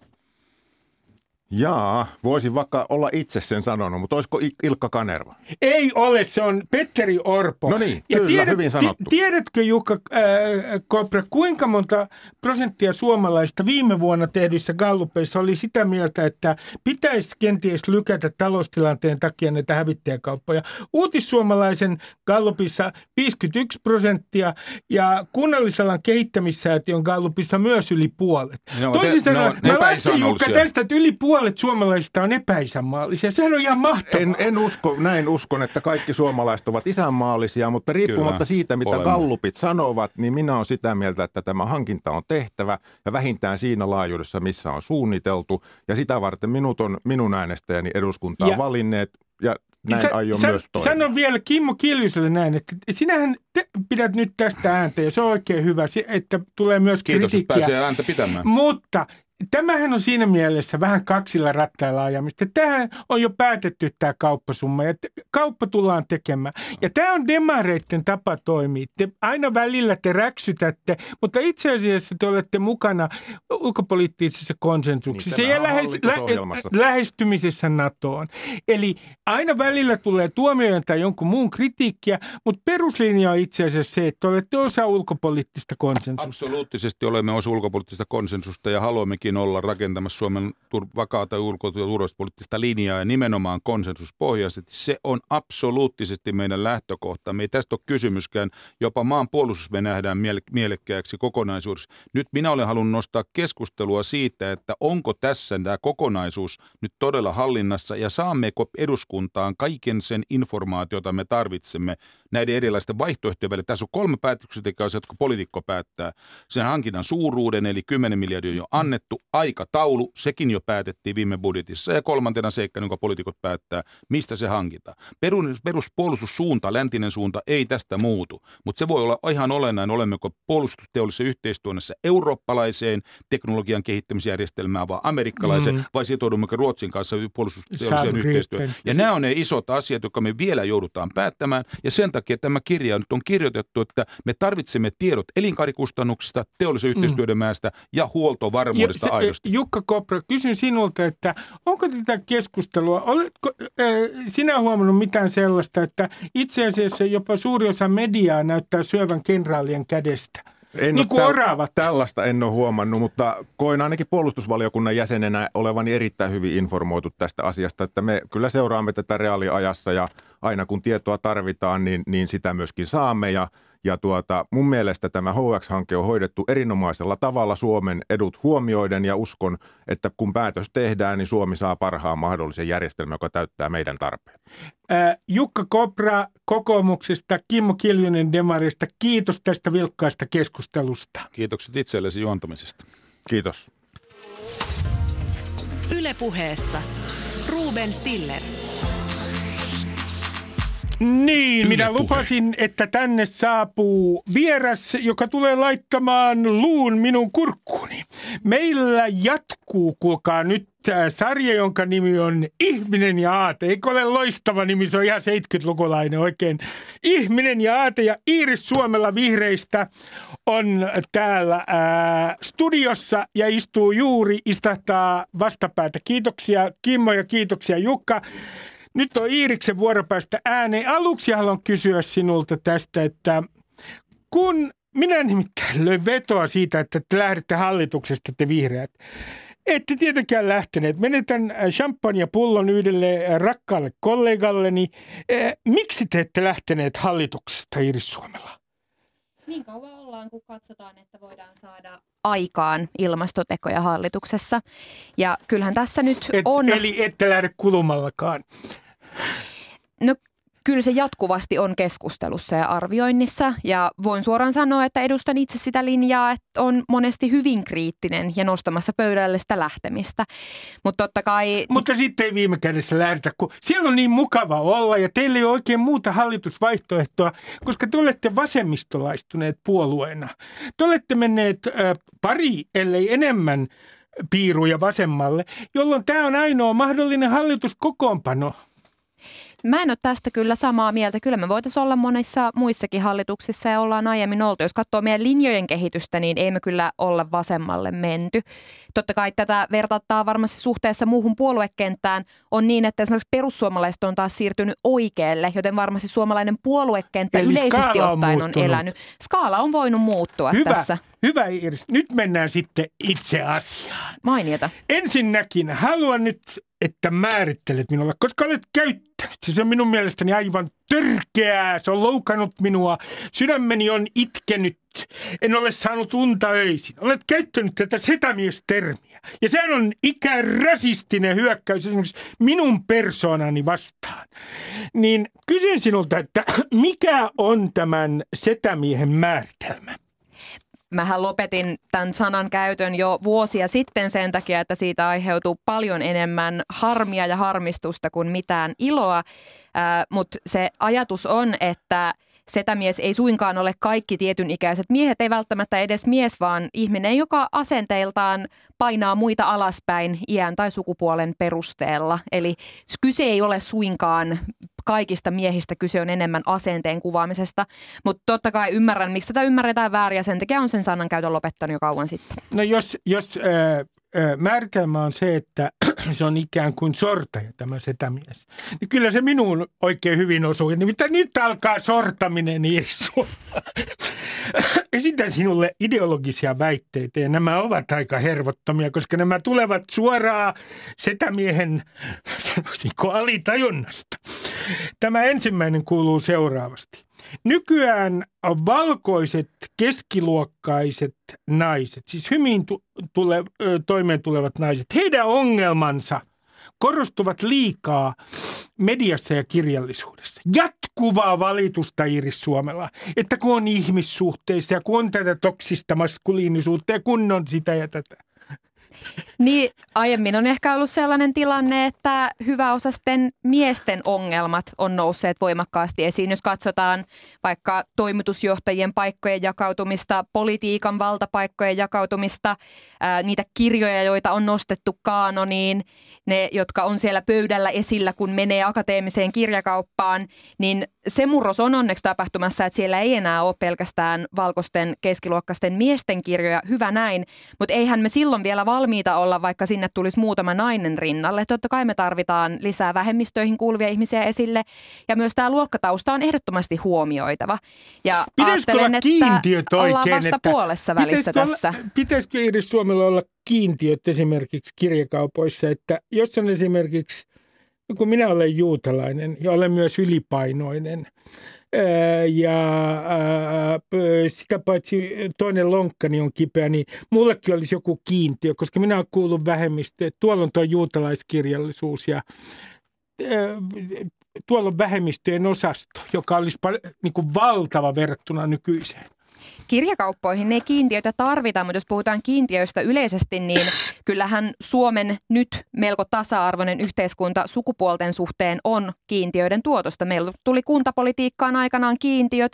Jaa, voisin vaikka olla itse sen sanonut, mutta olisiko Ilkka Kanerva? Ei ole, se on Petteri Orpo. No niin, kyllä, hyvin sanottu. tiedätkö Jukka äh, Kopra, kuinka monta prosenttia suomalaista viime vuonna tehdyissä gallupeissa oli sitä mieltä, että pitäisi kenties lykätä taloustilanteen takia näitä hävittäjäkauppoja? Uutissuomalaisen gallupissa 51 prosenttia ja kunnallisalan kehittämissäätiön gallupissa myös yli puolet. Ne on Toisin sanoen, on mä lasken Jukka tästä, että yli puolet suomalaisista on epäisänmaallisia. Sehän on ihan mahtavaa. En, en usko, näin uskon, että kaikki suomalaiset ovat isänmaallisia, mutta riippumatta Kyllä, siitä, mitä olemme. gallupit sanovat, niin minä olen sitä mieltä, että tämä hankinta on tehtävä ja vähintään siinä laajuudessa, missä on suunniteltu. Ja sitä varten minut on minun äänestäjäni eduskuntaa Ja- valinneet ja näin Sä- aion sä- myös toimia. Sano vielä Kimmo Kiljuselle näin, että sinähän te pidät nyt tästä ääntä ja se on oikein hyvä, se- että tulee myös Kiitos, kritiikkiä. pääsee ääntä pitämään. Mutta tämähän on siinä mielessä vähän kaksilla rattailla ajamista. Tähän on jo päätetty tämä kauppasumma ja kauppa tullaan tekemään. Ja tämä on demareiden tapa toimia. Te aina välillä te räksytätte, mutta itse asiassa te olette mukana ulkopoliittisessa konsensuksessa Niin, ja lähes, hallitusohjelmassa. lähestymisessä NATOon. Eli aina välillä tulee tuomioon tai jonkun muun kritiikkiä, mutta peruslinja on itse asiassa se, että olette osa ulkopoliittista konsensusta. Absoluuttisesti olemme osa ulkopoliittista konsensusta ja haluammekin olla rakentamassa Suomen tur- vakaata ulko- ja turvallisuuspoliittista linjaa ja nimenomaan konsensuspohjaisesti. Se on absoluuttisesti meidän lähtökohta. Me ei tästä ole kysymyskään. Jopa maan puolustus me nähdään miele- mielekkääksi kokonaisuudessa. Nyt minä olen halunnut nostaa keskustelua siitä, että onko tässä tämä kokonaisuus nyt todella hallinnassa ja saammeko eduskuntaan kaiken sen informaatiota me tarvitsemme näiden erilaisten vaihtoehtojen välillä. Tässä on kolme päätöksentekijää, jotka poliitikko päättää. Sen hankinnan suuruuden, eli 10 miljardia on jo annettu. Aikataulu, sekin jo päätettiin viime budjetissa. Ja kolmantena seikka, jonka poliitikot päättää, mistä se hankitaan. Perus, peruspuolustussuunta, läntinen suunta ei tästä muutu. Mutta se voi olla ihan olennainen, olemmeko puolustusteollisessa yhteistyössä eurooppalaiseen teknologian kehittämisjärjestelmään vai amerikkalaiseen, mm. vai sitoudummeko Ruotsin kanssa puolustusteolliseen yhteistyöhön. Ja nämä on ne isot asiat, jotka me vielä joudutaan päättämään. Ja sen takia tämä kirja nyt on kirjoitettu, että me tarvitsemme tiedot elinkaarikustannuksista, teollisen yhteistyöiden määrästä ja huoltovarmuudesta Ja se- aidosti. Jukka Kopra, kysyn sinulta, että onko tätä keskustelua, oletko äh, sinä huomannut mitään sellaista, että itse asiassa jopa suuri osa mediaa näyttää syövän kenraalien kädestä? En niin kuin täl- oravat. Tällaista en ole huomannut, mutta koin ainakin puolustusvaliokunnan jäsenenä olevani erittäin hyvin informoitu tästä asiasta, että me kyllä seuraamme tätä reaaliajassa ja aina kun tietoa tarvitaan, niin, niin sitä myöskin saamme ja ja tuota, mun mielestä tämä HX-hanke on hoidettu erinomaisella tavalla Suomen edut huomioiden ja uskon, että kun päätös tehdään, niin Suomi saa parhaan mahdollisen järjestelmän, joka täyttää meidän tarpeen. Jukka Kopra kokoomuksesta, Kimmo Kiljunen Demarista, kiitos tästä vilkkaasta keskustelusta. Kiitokset itsellesi juontamisesta. Kiitos. Ylepuheessa Ruben Stiller. Niin, minä lupasin, että tänne saapuu vieras, joka tulee laittamaan luun minun kurkkuuni. Meillä jatkuu, kuulkaa nyt äh, sarja, jonka nimi on Ihminen ja aate. Eikö ole loistava nimi, se on ihan 70-lukulainen oikein. Ihminen ja aate ja Iiris Suomella vihreistä on täällä ää, äh, studiossa ja istuu juuri, istahtaa vastapäätä. Kiitoksia Kimmo ja kiitoksia Jukka. Nyt on Iiriksen vuoropäästä ääneen. Aluksi haluan kysyä sinulta tästä, että kun minä nimittäin löin vetoa siitä, että te lähdette hallituksesta, te vihreät. Ette tietenkään lähteneet. Menetän champagnepullon yhdelle rakkaalle kollegalleni. Eh, miksi te ette lähteneet hallituksesta Iiris Suomella? Niin kauan ollaan, kun katsotaan, että voidaan saada aikaan ilmastotekoja hallituksessa. Ja kyllähän tässä nyt Et, on... Eli ette lähde kulumallakaan. No kyllä se jatkuvasti on keskustelussa ja arvioinnissa ja voin suoraan sanoa, että edustan itse sitä linjaa, että on monesti hyvin kriittinen ja nostamassa pöydälle sitä lähtemistä. Mutta totta kai... Mutta sitten ei viime kädessä lähdetä, kun siellä on niin mukava olla ja teillä ei ole oikein muuta hallitusvaihtoehtoa, koska te olette vasemmistolaistuneet puolueena. Te olette menneet äh, pari, ellei enemmän piiruja vasemmalle, jolloin tämä on ainoa mahdollinen hallituskokoonpano. Mä en ole tästä kyllä samaa mieltä. Kyllä me voitaisiin olla monissa muissakin hallituksissa ja ollaan aiemmin oltu. Jos katsoo meidän linjojen kehitystä, niin ei me kyllä olla vasemmalle menty. Totta kai tätä vertauttaa varmasti suhteessa muuhun puoluekenttään. On niin, että esimerkiksi perussuomalaiset on taas siirtynyt oikealle, joten varmasti suomalainen puoluekenttä Eli yleisesti on ottaen on muuttunut. elänyt. Skaala on voinut muuttua Hyvä, tässä. Hyvä Iiris. Nyt mennään sitten itse asiaan. Mainiota. Ensinnäkin haluan nyt, että määrittelet minulle, koska olet käyttänyt. Se on minun mielestäni aivan törkeää. Se on loukannut minua. Sydämeni on itkenyt. En ole saanut unta öisin. Olet käyttänyt tätä setämies-termiä. Ja sehän on ikärasistinen hyökkäys esimerkiksi minun persoonani vastaan. Niin kysyn sinulta, että mikä on tämän setämiehen määritelmä? Mähän lopetin tämän sanan käytön jo vuosia sitten sen takia, että siitä aiheutuu paljon enemmän harmia ja harmistusta kuin mitään iloa. Mutta se ajatus on, että setämies ei suinkaan ole kaikki tietyn ikäiset miehet, ei välttämättä edes mies, vaan ihminen, joka asenteiltaan painaa muita alaspäin iän tai sukupuolen perusteella. Eli kyse ei ole suinkaan kaikista miehistä, kyse on enemmän asenteen kuvaamisesta. Mutta totta kai ymmärrän, miksi tätä ymmärretään väärin ja sen takia on sen sanan käytön lopettanut jo kauan sitten. No jos, jos äh, äh, määritelmä on se, että se on ikään kuin sortaja tämä setämies, niin kyllä se minuun oikein hyvin osuu. Nimittäin nyt alkaa sortaminen Irsua. Esitän sinulle ideologisia väitteitä ja nämä ovat aika hervottomia, koska nämä tulevat suoraan setämiehen, sanoisinko, alitajunnasta. Tämä ensimmäinen kuuluu seuraavasti. Nykyään valkoiset keskiluokkaiset naiset, siis hyvin tu- tule, toimeen tulevat naiset, heidän ongelmansa korostuvat liikaa mediassa ja kirjallisuudessa. Jatkuvaa valitusta Iris Suomella, että kun on ihmissuhteissa ja kun on tätä toksista maskuliinisuutta ja kun on sitä ja tätä. Niin aiemmin on ehkä ollut sellainen tilanne, että hyväosasten miesten ongelmat on nousseet voimakkaasti esiin. Jos katsotaan vaikka toimitusjohtajien paikkojen jakautumista, politiikan valtapaikkojen jakautumista, ää, niitä kirjoja, joita on nostettu kaanoniin, ne, jotka on siellä pöydällä esillä, kun menee akateemiseen kirjakauppaan, niin se murros on onneksi tapahtumassa, että siellä ei enää ole pelkästään valkoisten keskiluokkaisten miesten kirjoja, hyvä näin, mutta eihän me silloin vielä valmiita olla, vaikka sinne tulisi muutama nainen rinnalle. Totta kai me tarvitaan lisää vähemmistöihin kuuluvia ihmisiä esille ja myös tämä luokkatausta on ehdottomasti huomioitava. Ja Pitäisikö olla ajattelen, että ollaan oikein? vasta että puolessa välissä pitäisikö tässä. Olla, pitäisikö Iris Suomella olla kiintiöt esimerkiksi kirjakaupoissa, että jos on esimerkiksi kun minä olen juutalainen ja olen myös ylipainoinen – ja sitä paitsi toinen lonkkani on kipeä, niin mullekin olisi joku kiintiö, koska minä olen kuullut vähemmistöön. Tuolla on tuo juutalaiskirjallisuus ja tuolla on vähemmistöjen osasto, joka olisi niin kuin valtava verrattuna nykyiseen kirjakauppoihin ne kiintiöitä tarvitaan, mutta jos puhutaan kiintiöistä yleisesti, niin kyllähän Suomen nyt melko tasa-arvoinen yhteiskunta sukupuolten suhteen on kiintiöiden tuotosta. Meillä tuli kuntapolitiikkaan aikanaan kiintiöt.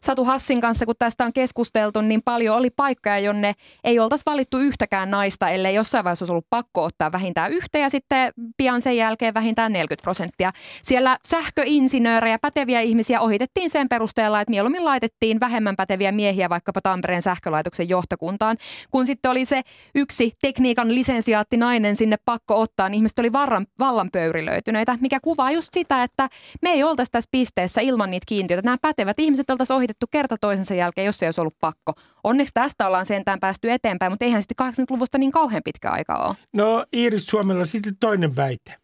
Satu Hassin kanssa, kun tästä on keskusteltu, niin paljon oli paikkoja, jonne ei oltaisi valittu yhtäkään naista, ellei jossain vaiheessa olisi ollut pakko ottaa vähintään yhtä ja sitten pian sen jälkeen vähintään 40 prosenttia. Siellä sähköinsinöörejä, päteviä ihmisiä ohitettiin sen perusteella, että mieluummin laitettiin vähemmän päteviä miehiä vaikkapa Tampereen sähkölaitoksen johtokuntaan. Kun sitten oli se yksi tekniikan lisensiaatti nainen sinne pakko ottaa, niin ihmiset oli varran, vallan pöyrilöityneitä, mikä kuvaa just sitä, että me ei oltaisi tässä pisteessä ilman niitä kiintiöitä. Nämä pätevät ihmiset oltaisiin ohitettu kerta toisensa jälkeen, jos ei olisi ollut pakko. Onneksi tästä ollaan sentään päästy eteenpäin, mutta eihän sitten 80-luvusta niin kauhean pitkä aika ole. No Iiris Suomella sitten toinen väite.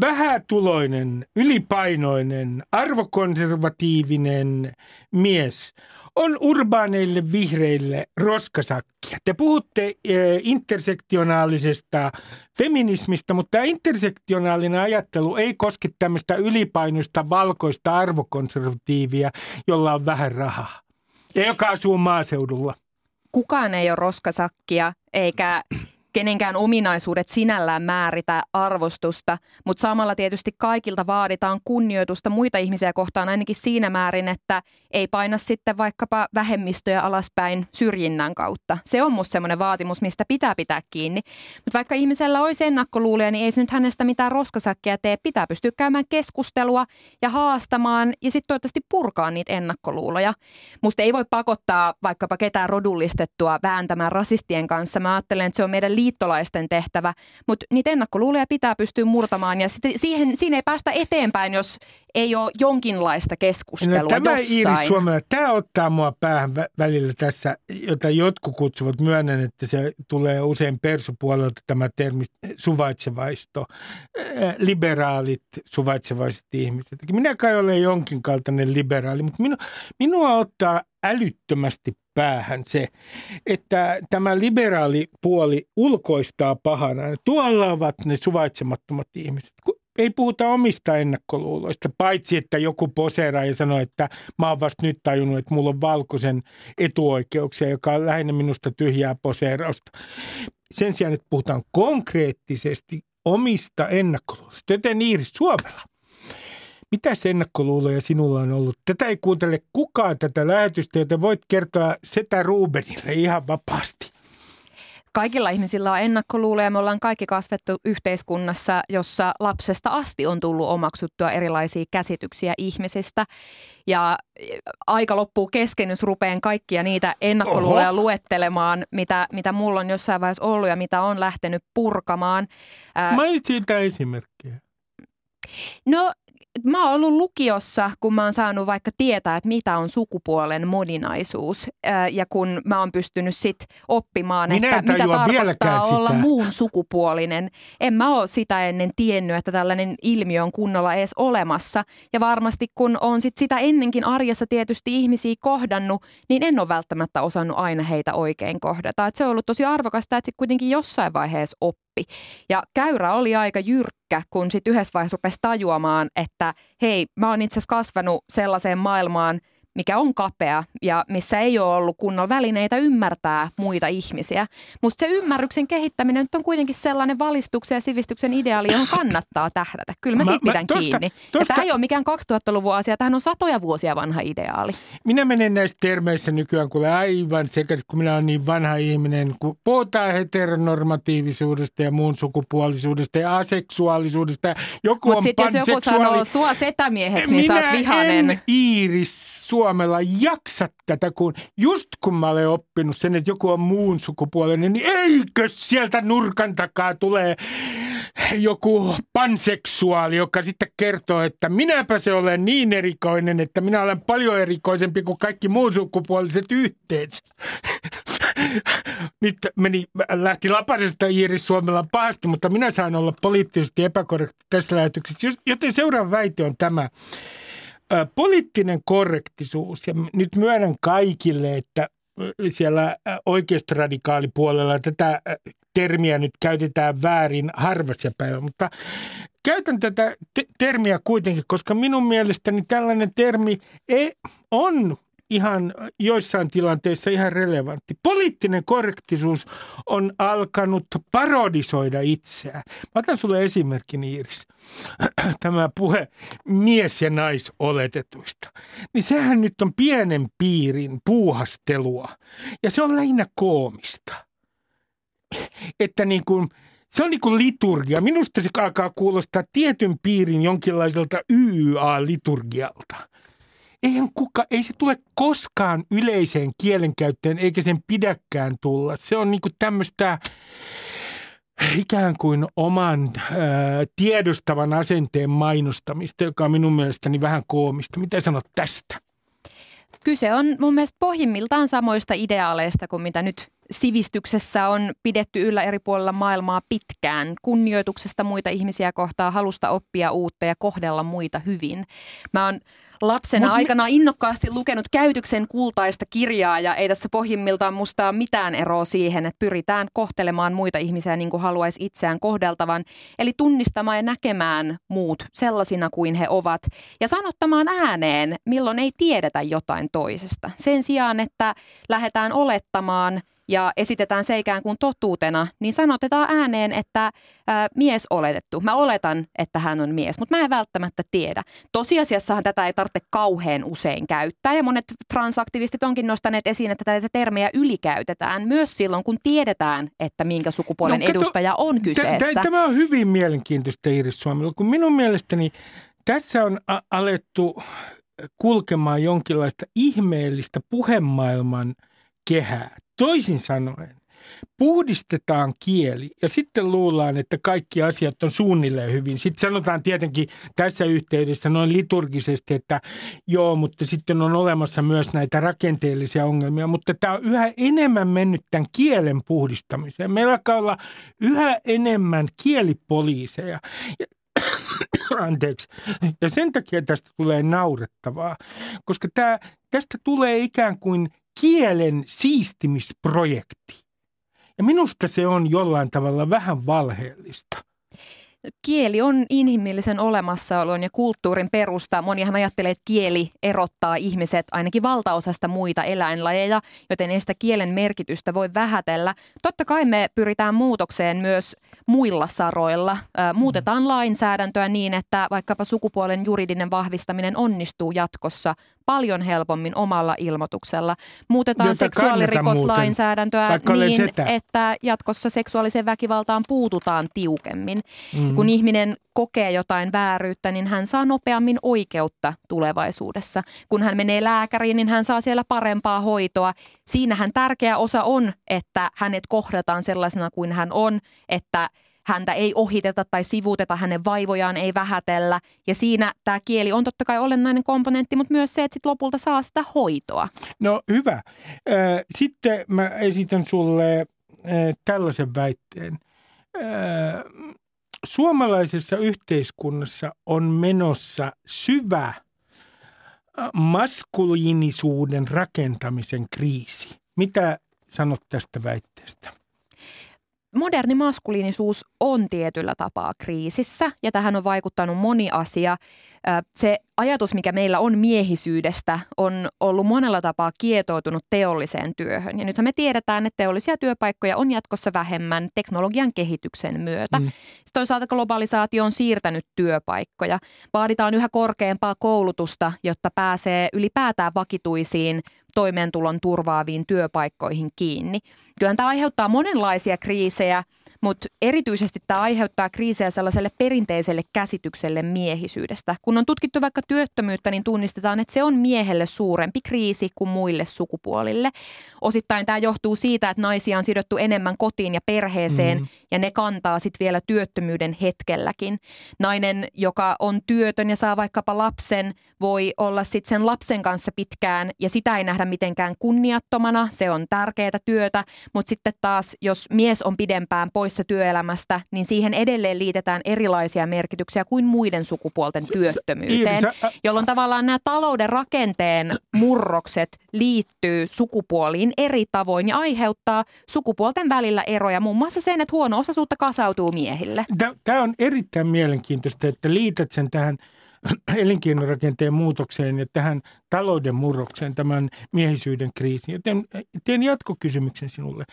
Vähätuloinen, ylipainoinen, arvokonservatiivinen mies on urbaaneille vihreille roskasakkia. Te puhutte e, intersektionaalisesta feminismistä, mutta tämä intersektionaalinen ajattelu ei koske tämmöistä ylipainoista valkoista arvokonservatiivia, jolla on vähän rahaa ja joka asuu maaseudulla. Kukaan ei ole roskasakkia, eikä kenenkään ominaisuudet sinällään määritä arvostusta, mutta samalla tietysti kaikilta vaaditaan kunnioitusta muita ihmisiä kohtaan ainakin siinä määrin, että ei paina sitten vaikkapa vähemmistöjä alaspäin syrjinnän kautta. Se on musta semmoinen vaatimus, mistä pitää pitää kiinni. Mutta vaikka ihmisellä olisi ennakkoluuloja, niin ei se nyt hänestä mitään roskasakkia tee. Pitää pystyä käymään keskustelua ja haastamaan ja sitten toivottavasti purkaa niitä ennakkoluuloja. Musta ei voi pakottaa vaikkapa ketään rodullistettua vääntämään rasistien kanssa. Mä ajattelen, että se on meidän liittolaisten tehtävä, mutta niitä ennakkoluuloja pitää pystyä murtamaan ja siihen, siinä ei päästä eteenpäin, jos ei ole jonkinlaista keskustelua no, tämä jossain. Iiris Suomella, tämä ottaa mua päähän välillä tässä, jota jotkut kutsuvat myönnän, että se tulee usein persupuolelta tämä termi suvaitsevaisto, liberaalit suvaitsevaiset ihmiset. Minä kai olen jonkin kaltainen liberaali, mutta minu, minua ottaa älyttömästi päähän se, että tämä liberaali puoli ulkoistaa pahana. Tuolla ovat ne suvaitsemattomat ihmiset. Ei puhuta omista ennakkoluuloista, paitsi että joku poseeraa ja sanoo, että mä oon vasta nyt tajunnut, että mulla on valkoisen etuoikeuksia, joka on lähinnä minusta tyhjää poseerausta. Sen sijaan, että puhutaan konkreettisesti omista ennakkoluuloista. Joten Iiris Suomella, mitä ennakkoluuloja sinulla on ollut? Tätä ei kuuntele kukaan tätä lähetystä, joten voit kertoa sitä Rubenille ihan vapaasti. Kaikilla ihmisillä on ennakkoluuloja. Me ollaan kaikki kasvettu yhteiskunnassa, jossa lapsesta asti on tullut omaksuttua erilaisia käsityksiä ihmisistä. Ja aika loppuu kesken, jos rupean kaikkia niitä ennakkoluuloja Oho. luettelemaan, mitä, mitä mulla on jossain vaiheessa ollut ja mitä on lähtenyt purkamaan. Mainitsin esimerkkiä. No mä oon ollut lukiossa, kun mä oon saanut vaikka tietää, että mitä on sukupuolen moninaisuus. Ja kun mä oon pystynyt sit oppimaan, Minä että mitä tarkoittaa olla sitä. muun sukupuolinen. En mä oo sitä ennen tiennyt, että tällainen ilmiö on kunnolla edes olemassa. Ja varmasti kun on sit sitä ennenkin arjessa tietysti ihmisiä kohdannut, niin en ole välttämättä osannut aina heitä oikein kohdata. Et se on ollut tosi arvokasta, että sit kuitenkin jossain vaiheessa oppii oppi. Ja käyrä oli aika jyrkkä, kun sitten yhdessä vaiheessa rupesi tajuamaan, että hei, mä oon itse asiassa kasvanut sellaiseen maailmaan – mikä on kapea ja missä ei ole ollut kunnon välineitä ymmärtää muita ihmisiä. Musta se ymmärryksen kehittäminen nyt on kuitenkin sellainen valistuksen ja sivistyksen ideaali, johon kannattaa tähdätä. Kyllä mä, mä siitä pidän tosta, kiinni. Tosta, tämä ei ole mikään 2000-luvun asia, tähän on satoja vuosia vanha ideaali. Minä menen näistä termeistä nykyään kuule aivan sekä kun minä olen niin vanha ihminen, kun puhutaan heteronormatiivisuudesta ja muun sukupuolisuudesta ja aseksuaalisuudesta. Ja joku Mut on sit jos joku sanoo sua setämieheksi, niin minä sä oot vihanen. en Iiris Suomella jaksa tätä, kun just kun mä olen oppinut sen, että joku on muun sukupuolinen, niin eikö sieltä nurkan takaa tulee joku panseksuaali, joka sitten kertoo, että minäpä se olen niin erikoinen, että minä olen paljon erikoisempi kuin kaikki muun sukupuoliset yhteensä. nyt meni, lähti lapasesta Iiris Suomella pahasti, mutta minä saan olla poliittisesti epäkorrekti tässä lähetyksessä. Joten seuraava väite on tämä. Poliittinen korrektisuus, ja nyt myönnän kaikille, että siellä oikeistoradikaalipuolella tätä termiä nyt käytetään väärin harvassa päivä, mutta käytän tätä te- termiä kuitenkin, koska minun mielestäni tällainen termi ei, on ihan joissain tilanteissa ihan relevantti. Poliittinen korrektisuus on alkanut parodisoida itseään. Mä otan sulle esimerkin, Iiris. Tämä puhe mies- ja naisoletetuista. Niin sehän nyt on pienen piirin puuhastelua. Ja se on lähinnä koomista. Että niin kuin, se on niin kuin liturgia. Minusta se alkaa kuulostaa tietyn piirin jonkinlaiselta YA-liturgialta eihän kuka, ei se tule koskaan yleiseen kielenkäyttöön, eikä sen pidäkään tulla. Se on niinku tämmöistä ikään kuin oman ää, tiedostavan asenteen mainostamista, joka on minun mielestäni vähän koomista. Mitä sanot tästä? Kyse on mun mielestä pohjimmiltaan samoista ideaaleista kuin mitä nyt sivistyksessä on pidetty yllä eri puolilla maailmaa pitkään. Kunnioituksesta muita ihmisiä kohtaa, halusta oppia uutta ja kohdella muita hyvin. Mä oon lapsena Mut aikana innokkaasti lukenut käytyksen kultaista kirjaa ja ei tässä pohjimmiltaan musta mitään eroa siihen, että pyritään kohtelemaan muita ihmisiä niin kuin haluaisi itseään kohdeltavan. Eli tunnistamaan ja näkemään muut sellaisina kuin he ovat ja sanottamaan ääneen, milloin ei tiedetä jotain toisesta. Sen sijaan, että lähdetään olettamaan – ja esitetään se ikään kuin totuutena, niin sanotetaan ääneen, että ää, mies oletettu. Mä oletan, että hän on mies, mutta mä en välttämättä tiedä. Tosiasiassahan tätä ei tarvitse kauhean usein käyttää ja monet transaktivistit onkin nostaneet esiin, että tätä termejä ylikäytetään myös silloin, kun tiedetään, että minkä sukupuolen no, kato, edustaja on kyseessä. Tämä on hyvin mielenkiintoista Iris Suomella, kun minun mielestäni tässä on a- alettu kulkemaan jonkinlaista ihmeellistä puhemaailman kehää. Toisin sanoen, puhdistetaan kieli ja sitten luullaan, että kaikki asiat on suunnilleen hyvin. Sitten sanotaan tietenkin tässä yhteydessä noin liturgisesti, että joo, mutta sitten on olemassa myös näitä rakenteellisia ongelmia, mutta tämä on yhä enemmän mennyt tämän kielen puhdistamiseen. Meillä alkaa olla yhä enemmän kielipoliiseja. Ja Anteeksi. Ja sen takia tästä tulee naurettavaa, koska tämä, tästä tulee ikään kuin kielen siistimisprojekti. Ja minusta se on jollain tavalla vähän valheellista. Kieli on inhimillisen olemassaolon ja kulttuurin perusta. Monihan ajattelee, että kieli erottaa ihmiset ainakin valtaosasta muita eläinlajeja, joten ei sitä kielen merkitystä voi vähätellä. Totta kai me pyritään muutokseen myös muilla saroilla. Muutetaan lainsäädäntöä niin, että vaikkapa sukupuolen juridinen vahvistaminen onnistuu jatkossa paljon helpommin omalla ilmoituksella. Muutetaan Jota seksuaalirikoslainsäädäntöä niin, että jatkossa seksuaaliseen väkivaltaan puututaan tiukemmin. Mm-hmm. Kun ihminen kokee jotain vääryyttä, niin hän saa nopeammin oikeutta tulevaisuudessa. Kun hän menee lääkäriin, niin hän saa siellä parempaa hoitoa. Siinähän tärkeä osa on, että hänet kohdataan sellaisena kuin hän on, että – häntä ei ohiteta tai sivuuteta, hänen vaivojaan ei vähätellä. Ja siinä tämä kieli on totta kai olennainen komponentti, mutta myös se, että sit lopulta saa sitä hoitoa. No hyvä. Sitten mä esitän sulle tällaisen väitteen. Suomalaisessa yhteiskunnassa on menossa syvä maskuliinisuuden rakentamisen kriisi. Mitä sanot tästä väitteestä? Moderni maskuliinisuus on tietyllä tapaa kriisissä ja tähän on vaikuttanut moni asia. Se ajatus, mikä meillä on miehisyydestä, on ollut monella tapaa kietoutunut teolliseen työhön. Ja nythän me tiedetään, että teollisia työpaikkoja on jatkossa vähemmän teknologian kehityksen myötä. Mm. Sitten toisaalta globalisaatio on siirtänyt työpaikkoja. Vaaditaan yhä korkeampaa koulutusta, jotta pääsee ylipäätään vakituisiin toimeentulon turvaaviin työpaikkoihin kiinni. Kyllähän tämä aiheuttaa monenlaisia kriisejä, mutta erityisesti tämä aiheuttaa kriisejä sellaiselle perinteiselle käsitykselle miehisyydestä. Kun on tutkittu vaikka työttömyyttä, niin tunnistetaan, että se on miehelle suurempi kriisi kuin muille sukupuolille. Osittain tämä johtuu siitä, että naisia on sidottu enemmän kotiin ja perheeseen mm. ja ne kantaa sitten vielä työttömyyden hetkelläkin. Nainen, joka on työtön ja saa vaikkapa lapsen, voi olla sitten sen lapsen kanssa pitkään ja sitä ei nähdä mitenkään kunniattomana. Se on tärkeää työtä, mutta sitten taas, jos mies on pidempään poissa työelämästä, niin siihen edelleen liitetään erilaisia merkityksiä kuin muiden sukupuolten työttömyyteen, jolloin tavallaan nämä talouden rakenteen murrokset liittyy sukupuoliin eri tavoin ja aiheuttaa sukupuolten välillä eroja, muun muassa sen, että huono-osaisuutta kasautuu miehille. Tämä on erittäin mielenkiintoista, että liität sen tähän – elinkeinorakenteen muutokseen ja tähän talouden murrokseen, tämän miehisyyden kriisiin. Joten teen jatkokysymyksen sinulle.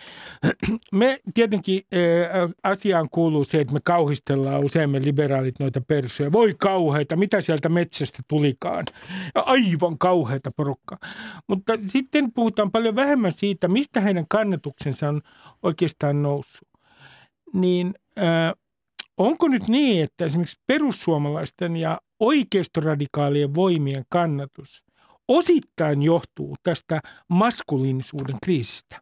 Me tietenkin asiaan kuuluu se, että me kauhistellaan usein me liberaalit noita perssyjä. Voi kauheita, mitä sieltä metsästä tulikaan. Aivan kauheita porukkaa. Mutta sitten puhutaan paljon vähemmän siitä, mistä heidän kannatuksensa on oikeastaan noussut. Niin äh, onko nyt niin, että esimerkiksi perussuomalaisten ja oikeistoradikaalien voimien kannatus osittain johtuu tästä maskuliinisuuden kriisistä.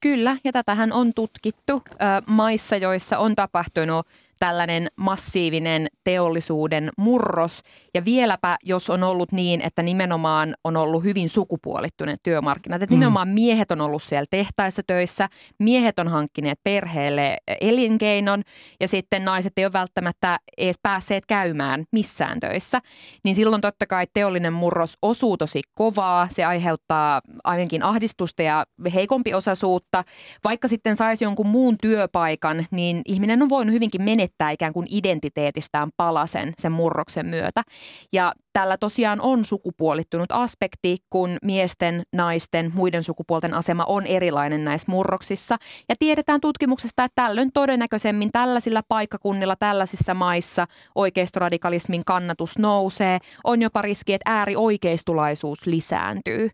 Kyllä, ja tätähän on tutkittu ö, maissa, joissa on tapahtunut tällainen massiivinen teollisuuden murros. Ja vieläpä, jos on ollut niin, että nimenomaan on ollut hyvin sukupuolittuneet työmarkkinat. Että mm. nimenomaan miehet on ollut siellä tehtaissa töissä, miehet on hankkineet perheelle elinkeinon ja sitten naiset ei ole välttämättä edes päässeet käymään missään töissä. Niin silloin totta kai teollinen murros osuu tosi kovaa. Se aiheuttaa ainakin ahdistusta ja heikompi osaisuutta. Vaikka sitten saisi jonkun muun työpaikan, niin ihminen on voinut hyvinkin menettää menettää ikään kuin identiteetistään palasen sen murroksen myötä. Ja tällä tosiaan on sukupuolittunut aspekti, kun miesten, naisten, muiden sukupuolten asema on erilainen näissä murroksissa. Ja tiedetään tutkimuksesta, että tällöin todennäköisemmin tällaisilla paikkakunnilla, tällaisissa maissa oikeistoradikalismin kannatus nousee. On jopa riski, että äärioikeistulaisuus lisääntyy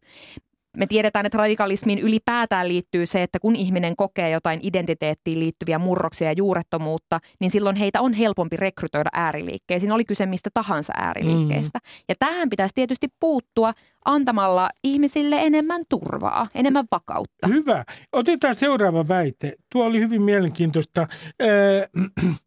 me tiedetään, että radikalismiin ylipäätään liittyy se, että kun ihminen kokee jotain identiteettiin liittyviä murroksia ja juurettomuutta, niin silloin heitä on helpompi rekrytoida ääriliikkeisiin, oli kyse mistä tahansa ääriliikkeestä. Mm. Ja tähän pitäisi tietysti puuttua antamalla ihmisille enemmän turvaa, enemmän vakautta. Hyvä. Otetaan seuraava väite. Tuo oli hyvin mielenkiintoista. Äh,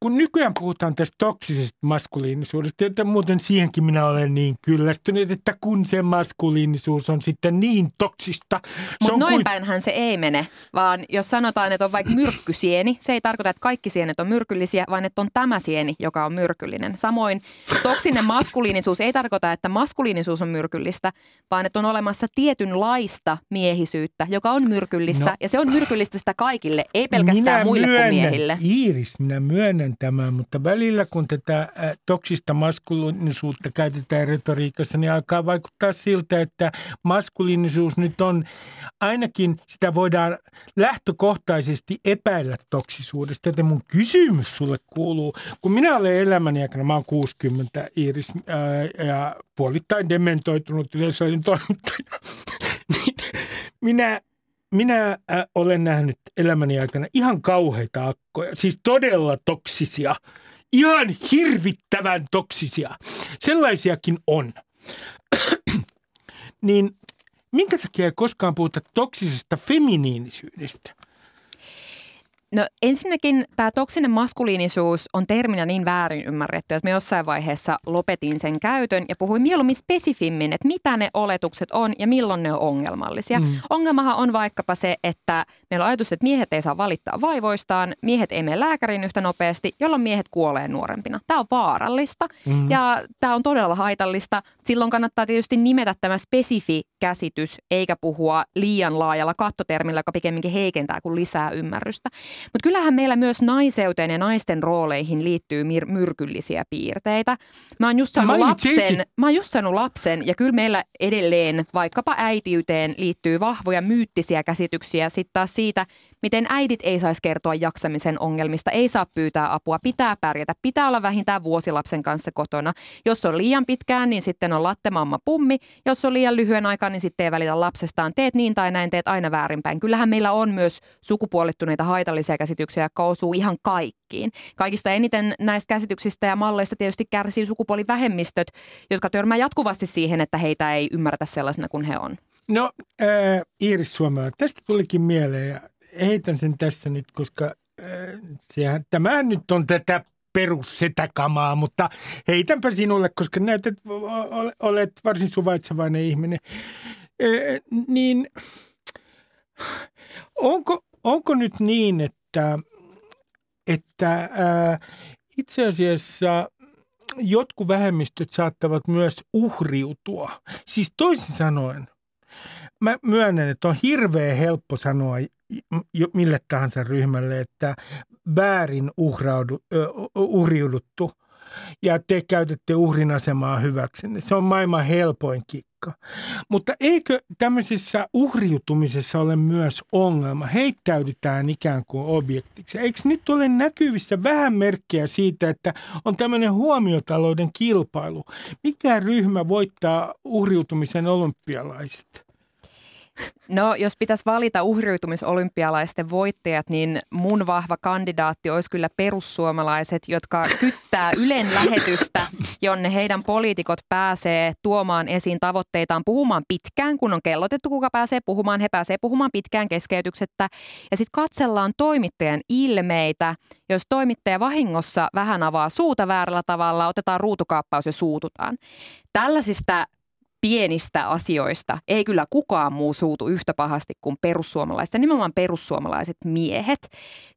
kun nykyään puhutaan tästä toksisesta maskuliinisuudesta, että muuten siihenkin minä olen niin kyllästynyt, että kun se maskuliinisuus on sitten niin toksista. Mutta noin kuin... päinhän se ei mene, vaan jos sanotaan, että on vaikka myrkkysieni, se ei tarkoita, että kaikki sienet on myrkyllisiä, vaan että on tämä sieni, joka on myrkyllinen. Samoin toksinen maskuliinisuus ei tarkoita, että maskuliinisuus on myrkyllistä, vaan että on olemassa tietynlaista miehisyyttä, joka on myrkyllistä, no. ja se on myrkyllistä sitä kaikille, ei pelkästään minä muille myönnän, kuin miehille. Iiris, minä myönnän myönnän tämän, mutta välillä kun tätä toksista maskuliinisuutta käytetään retoriikassa, niin alkaa vaikuttaa siltä, että maskuliinisuus nyt on, ainakin sitä voidaan lähtökohtaisesti epäillä toksisuudesta. Joten mun kysymys sulle kuuluu, kun minä olen elämäni aikana, mä oon 60 Iiris ää, ja puolittain dementoitunut yleisöiden toimittaja, niin minä minä äh, olen nähnyt elämäni aikana ihan kauheita akkoja, siis todella toksisia, ihan hirvittävän toksisia. Sellaisiakin on. niin minkä takia ei koskaan puhuta toksisesta feminiinisyydestä? No ensinnäkin tämä toksinen maskuliinisuus on terminä niin väärin ymmärretty, että me jossain vaiheessa lopetin sen käytön ja puhuin mieluummin spesifimmin, että mitä ne oletukset on ja milloin ne on ongelmallisia. Mm. Ongelmahan on vaikkapa se, että meillä on ajatus, että miehet ei saa valittaa vaivoistaan, miehet ei mene lääkäriin yhtä nopeasti, jolloin miehet kuolee nuorempina. Tämä on vaarallista mm. ja tämä on todella haitallista. Silloin kannattaa tietysti nimetä tämä spesifi käsitys, eikä puhua liian laajalla kattotermillä, joka pikemminkin heikentää kuin lisää ymmärrystä. Mutta kyllähän meillä myös naiseuteen ja naisten rooleihin liittyy mir- myrkyllisiä piirteitä. Mä oon just saanut lapsen, mä oon just saanut lapsen ja kyllä meillä edelleen vaikkapa äitiyteen liittyy vahvoja myyttisiä käsityksiä sitten taas siitä, miten äidit ei saisi kertoa jaksamisen ongelmista, ei saa pyytää apua, pitää pärjätä, pitää olla vähintään vuosilapsen kanssa kotona. Jos on liian pitkään, niin sitten on lattemamma pummi. Jos on liian lyhyen aikaa, niin sitten ei välitä lapsestaan. Teet niin tai näin, teet aina väärinpäin. Kyllähän meillä on myös sukupuolittuneita haitallisia käsityksiä, jotka osuu ihan kaikkiin. Kaikista eniten näistä käsityksistä ja malleista tietysti kärsii sukupuolivähemmistöt, jotka törmää jatkuvasti siihen, että heitä ei ymmärretä sellaisena kuin he on. No, äh, Iiris Suomela, tästä tulikin mieleen ja heitän sen tässä nyt, koska äh, sehän, tämä nyt on tätä perussetäkamaa, mutta heitänpä sinulle, koska näytät, olet varsin suvaitsevainen ihminen. Äh, niin onko, onko nyt niin, että, että äh, itse asiassa jotkut vähemmistöt saattavat myös uhriutua? Siis toisin sanoen, mä myönnän, että on hirveän helppo sanoa mille tahansa ryhmälle, että väärin uhraudu, uhriuduttu ja te käytätte uhrin asemaa hyväksenne. Se on maailman helpoin kikka. Mutta eikö tämmöisessä uhriutumisessa ole myös ongelma? Heittäydytään ikään kuin objektiksi. Eikö nyt ole näkyvissä vähän merkkejä siitä, että on tämmöinen huomiotalouden kilpailu? Mikä ryhmä voittaa uhriutumisen olympialaiset? No, jos pitäisi valita uhriutumisolympialaisten voittajat, niin mun vahva kandidaatti olisi kyllä perussuomalaiset, jotka kyttää Ylen lähetystä, jonne heidän poliitikot pääsee tuomaan esiin tavoitteitaan puhumaan pitkään, kun on kellotettu, kuka pääsee puhumaan. He pääsee puhumaan pitkään keskeytyksettä. Ja sitten katsellaan toimittajan ilmeitä. Jos toimittaja vahingossa vähän avaa suuta väärällä tavalla, otetaan ruutukaappaus ja suututaan. Tällaisista pienistä asioista ei kyllä kukaan muu suutu yhtä pahasti kuin perussuomalaiset, ja nimenomaan perussuomalaiset miehet.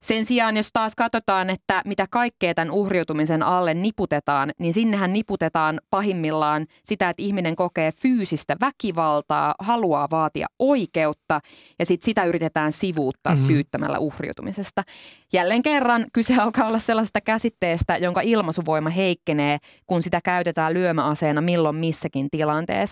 Sen sijaan, jos taas katsotaan, että mitä kaikkea tämän uhriutumisen alle niputetaan, niin sinnehän niputetaan pahimmillaan sitä, että ihminen kokee fyysistä väkivaltaa, haluaa vaatia oikeutta, ja sitten sitä yritetään sivuuttaa mm-hmm. syyttämällä uhriutumisesta. Jälleen kerran kyse alkaa olla sellaisesta käsitteestä, jonka ilmaisuvoima heikkenee, kun sitä käytetään lyömäaseena milloin missäkin tilanteessa,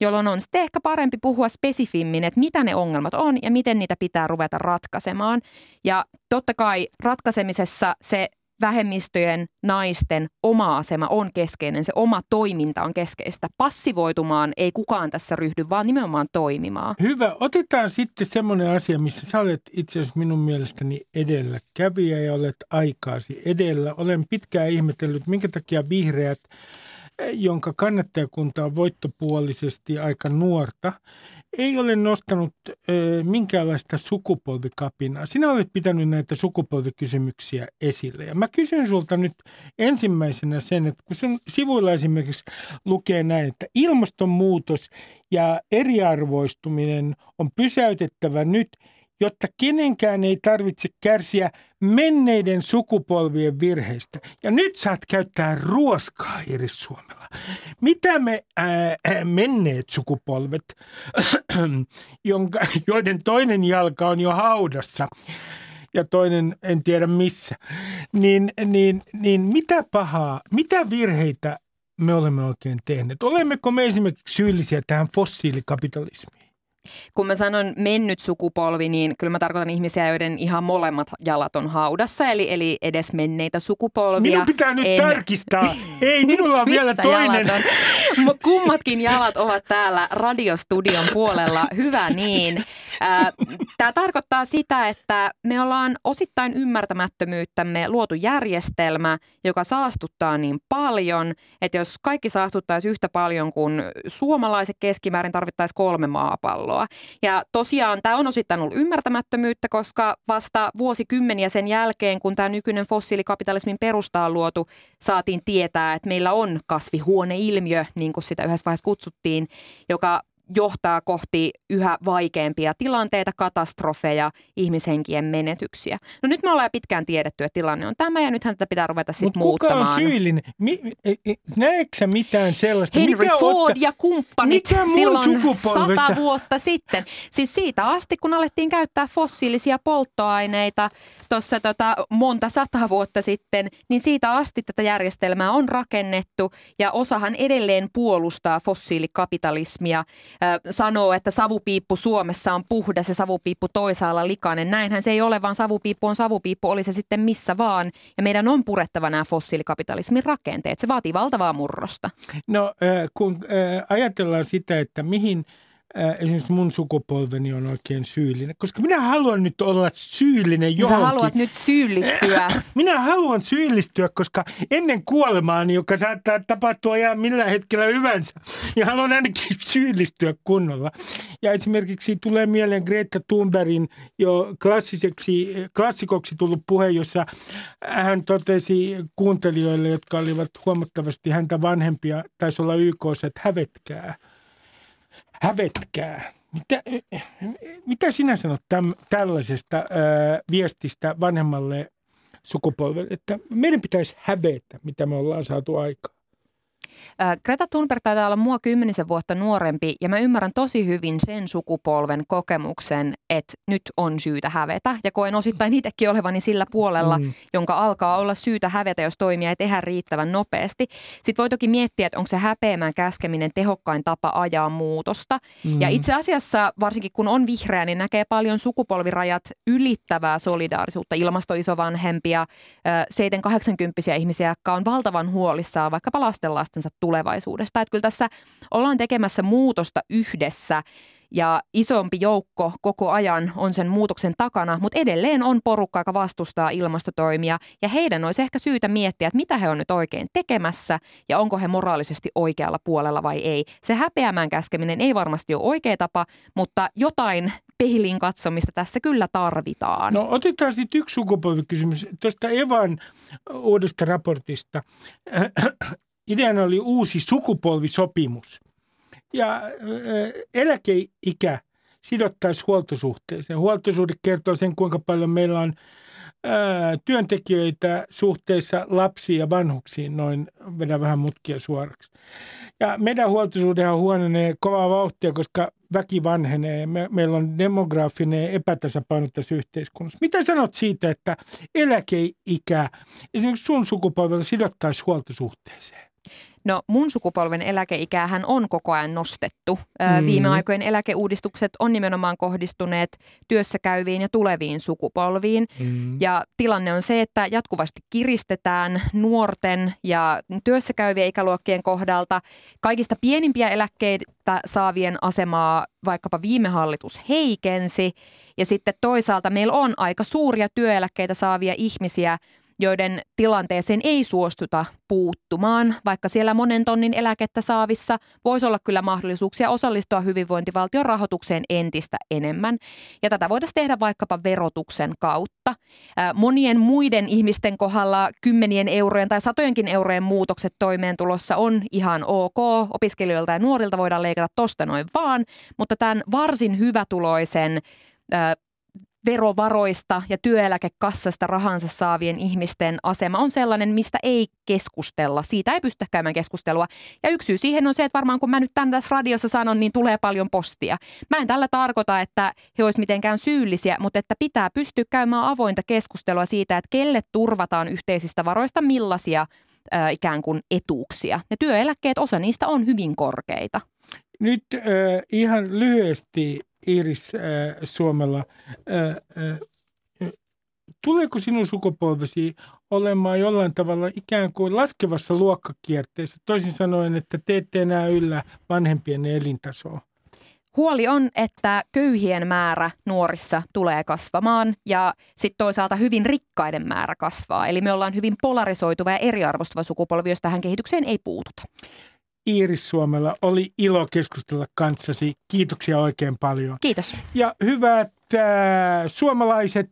jolloin on sitten ehkä parempi puhua spesifimmin, että mitä ne ongelmat on ja miten niitä pitää ruveta ratkaisemaan. Ja totta kai ratkaisemisessa se vähemmistöjen, naisten oma asema on keskeinen, se oma toiminta on keskeistä. Passivoitumaan ei kukaan tässä ryhdy, vaan nimenomaan toimimaan. Hyvä. Otetaan sitten semmoinen asia, missä sä olet itse asiassa minun mielestäni edelläkävijä ja olet aikaasi edellä. Olen pitkään ihmetellyt, minkä takia vihreät jonka kannattajakunta on voittopuolisesti aika nuorta, ei ole nostanut ö, minkäänlaista sukupolvikapinaa. Sinä olet pitänyt näitä sukupolvikysymyksiä esille. Ja mä kysyn sulta nyt ensimmäisenä sen, että kun sen sivuilla esimerkiksi lukee näin, että ilmastonmuutos ja eriarvoistuminen on pysäytettävä nyt – jotta kenenkään ei tarvitse kärsiä menneiden sukupolvien virheistä. Ja nyt saat käyttää ruoskaa, Iris Suomella. Mitä me ää, menneet sukupolvet, jonka, joiden toinen jalka on jo haudassa, ja toinen en tiedä missä, niin, niin, niin mitä pahaa, mitä virheitä me olemme oikein tehneet? Olemmeko me esimerkiksi syyllisiä tähän fossiilikapitalismiin? Kun mä sanon mennyt sukupolvi, niin kyllä mä tarkoitan ihmisiä, joiden ihan molemmat jalat on haudassa, eli, eli edes menneitä sukupolvia. Minun pitää nyt en... tarkistaa. Ei, minulla on vielä toinen. On? Kummatkin jalat ovat täällä radiostudion puolella. Hyvä niin. Tämä tarkoittaa sitä, että me ollaan osittain ymmärtämättömyyttämme luotu järjestelmä, joka saastuttaa niin paljon, että jos kaikki saastuttaisi yhtä paljon kuin suomalaiset keskimäärin tarvittaisiin kolme maapalloa. Ja tosiaan tämä on osittain ollut ymmärtämättömyyttä, koska vasta vuosikymmeniä sen jälkeen, kun tämä nykyinen fossiilikapitalismin perusta on luotu, saatiin tietää, että meillä on kasvihuoneilmiö, niin kuin sitä yhdessä vaiheessa kutsuttiin, joka johtaa kohti yhä vaikeampia tilanteita, katastrofeja, ihmishenkien menetyksiä. No nyt me ollaan pitkään tiedetty, että tilanne on tämä ja nythän tätä pitää ruveta sitten muuttamaan. kuka on syyllinen? Mi- e- e- näetkö mitään sellaista? Henry mikä Ford otta... ja kumppanit mikä silloin sata vuotta sitten. Siis siitä asti, kun alettiin käyttää fossiilisia polttoaineita tuossa tota monta sata vuotta sitten, niin siitä asti tätä järjestelmää on rakennettu ja osahan edelleen puolustaa fossiilikapitalismia sanoo, että savupiippu Suomessa on puhdas ja savupiippu toisaalla likainen. Näinhän se ei ole, vaan savupiippu on savupiippu, oli se sitten missä vaan. Ja meidän on purettava nämä fossiilikapitalismin rakenteet. Se vaatii valtavaa murrosta. No kun ajatellaan sitä, että mihin esimerkiksi mun sukupolveni on oikein syyllinen, koska minä haluan nyt olla syyllinen Niin johonkin. Sä haluat nyt syyllistyä. Minä haluan syyllistyä, koska ennen kuolemaani, joka saattaa tapahtua ihan millä hetkellä hyvänsä, ja haluan ainakin syyllistyä kunnolla. Ja esimerkiksi tulee mieleen Greta Thunbergin jo klassiseksi, klassikoksi tullut puhe, jossa hän totesi kuuntelijoille, jotka olivat huomattavasti häntä vanhempia, taisi olla YKssa, että hävetkää. Hävetkää. Mitä, mitä sinä sanot täm, tällaisesta ää, viestistä vanhemmalle sukupolvelle, että meidän pitäisi hävetä, mitä me ollaan saatu aikaan? Greta Thunberg taitaa olla mua kymmenisen vuotta nuorempi ja mä ymmärrän tosi hyvin sen sukupolven kokemuksen, että nyt on syytä hävetä. Ja koen osittain itsekin olevani sillä puolella, mm. jonka alkaa olla syytä hävetä, jos toimia ei tehdä riittävän nopeasti. Sitten voi toki miettiä, että onko se häpeämään käskeminen tehokkain tapa ajaa muutosta. Mm. Ja itse asiassa, varsinkin kun on vihreä, niin näkee paljon sukupolvirajat ylittävää solidaarisuutta. Ilmastoisovanhempia, 7-80 ihmisiä, jotka on valtavan huolissaan vaikkapa lastenlastensa tulevaisuudesta. Että kyllä tässä ollaan tekemässä muutosta yhdessä ja isompi joukko koko ajan on sen muutoksen takana, mutta edelleen on porukka, joka vastustaa ilmastotoimia ja heidän olisi ehkä syytä miettiä, että mitä he on nyt oikein tekemässä ja onko he moraalisesti oikealla puolella vai ei. Se häpeämään käskeminen ei varmasti ole oikea tapa, mutta jotain peiliin katsomista tässä kyllä tarvitaan. No otetaan sitten yksi sukupolvikysymys tuosta Evan uudesta raportista. Ideana oli uusi sukupolvisopimus. Ja eläkeikä sidottaisi huoltosuhteeseen. Huoltosuhde kertoo sen, kuinka paljon meillä on työntekijöitä suhteessa lapsiin ja vanhuksiin, noin vedä vähän mutkia suoraksi. Ja meidän huoltosuhdehan huononee kovaa vauhtia, koska väki vanhenee. Me, meillä on demografinen epätasapaino tässä yhteiskunnassa. Mitä sanot siitä, että eläkeikä esimerkiksi sun sukupolvella sidottaisi huoltosuhteeseen? No mun sukupolven eläkeikäähän on koko ajan nostettu. Mm. Viime aikojen eläkeuudistukset on nimenomaan kohdistuneet työssä käyviin ja tuleviin sukupolviin. Mm. Ja tilanne on se, että jatkuvasti kiristetään nuorten ja työssä käyvien ikäluokkien kohdalta kaikista pienimpiä eläkkeitä saavien asemaa vaikkapa viime hallitus heikensi. Ja sitten toisaalta meillä on aika suuria työeläkkeitä saavia ihmisiä, joiden tilanteeseen ei suostuta puuttumaan, vaikka siellä monen tonnin eläkettä saavissa voisi olla kyllä mahdollisuuksia osallistua hyvinvointivaltion rahoitukseen entistä enemmän. Ja tätä voitaisiin tehdä vaikkapa verotuksen kautta. Monien muiden ihmisten kohdalla kymmenien eurojen tai satojenkin eurojen muutokset toimeentulossa on ihan ok. Opiskelijoilta ja nuorilta voidaan leikata tosta noin vaan, mutta tämän varsin hyvätuloisen verovaroista ja työeläkekassasta rahansa saavien ihmisten asema on sellainen, mistä ei keskustella. Siitä ei pystytä käymään keskustelua. Ja yksi syy siihen on se, että varmaan kun mä nyt tämän tässä radiossa sanon, niin tulee paljon postia. Mä en tällä tarkoita, että he olisivat mitenkään syyllisiä, mutta että pitää pystyä käymään avointa keskustelua siitä, että kelle turvataan yhteisistä varoista millaisia äh, ikään kuin etuuksia. Ja työeläkkeet, osa niistä on hyvin korkeita. Nyt äh, ihan lyhyesti Iiris äh, Suomella. Äh, äh, tuleeko sinun sukupolvesi olemaan jollain tavalla ikään kuin laskevassa luokkakierteessä? Toisin sanoen, että te ette enää yllä vanhempien elintasoa. Huoli on, että köyhien määrä nuorissa tulee kasvamaan ja sitten toisaalta hyvin rikkaiden määrä kasvaa. Eli me ollaan hyvin polarisoituva ja eriarvostuva sukupolvi, jos tähän kehitykseen ei puututa. Iiris Suomella. Oli ilo keskustella kanssasi. Kiitoksia oikein paljon. Kiitos. Ja hyvät äh, suomalaiset,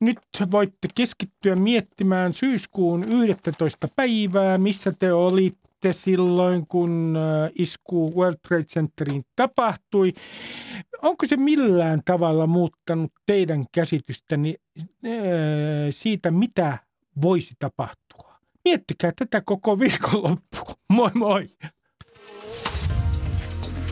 nyt voitte keskittyä miettimään syyskuun 11. päivää, missä te olitte silloin, kun äh, isku World Trade Centeriin tapahtui. Onko se millään tavalla muuttanut teidän käsitystäni äh, siitä, mitä voisi tapahtua? Miettikää tätä koko viikonloppu. Moi moi!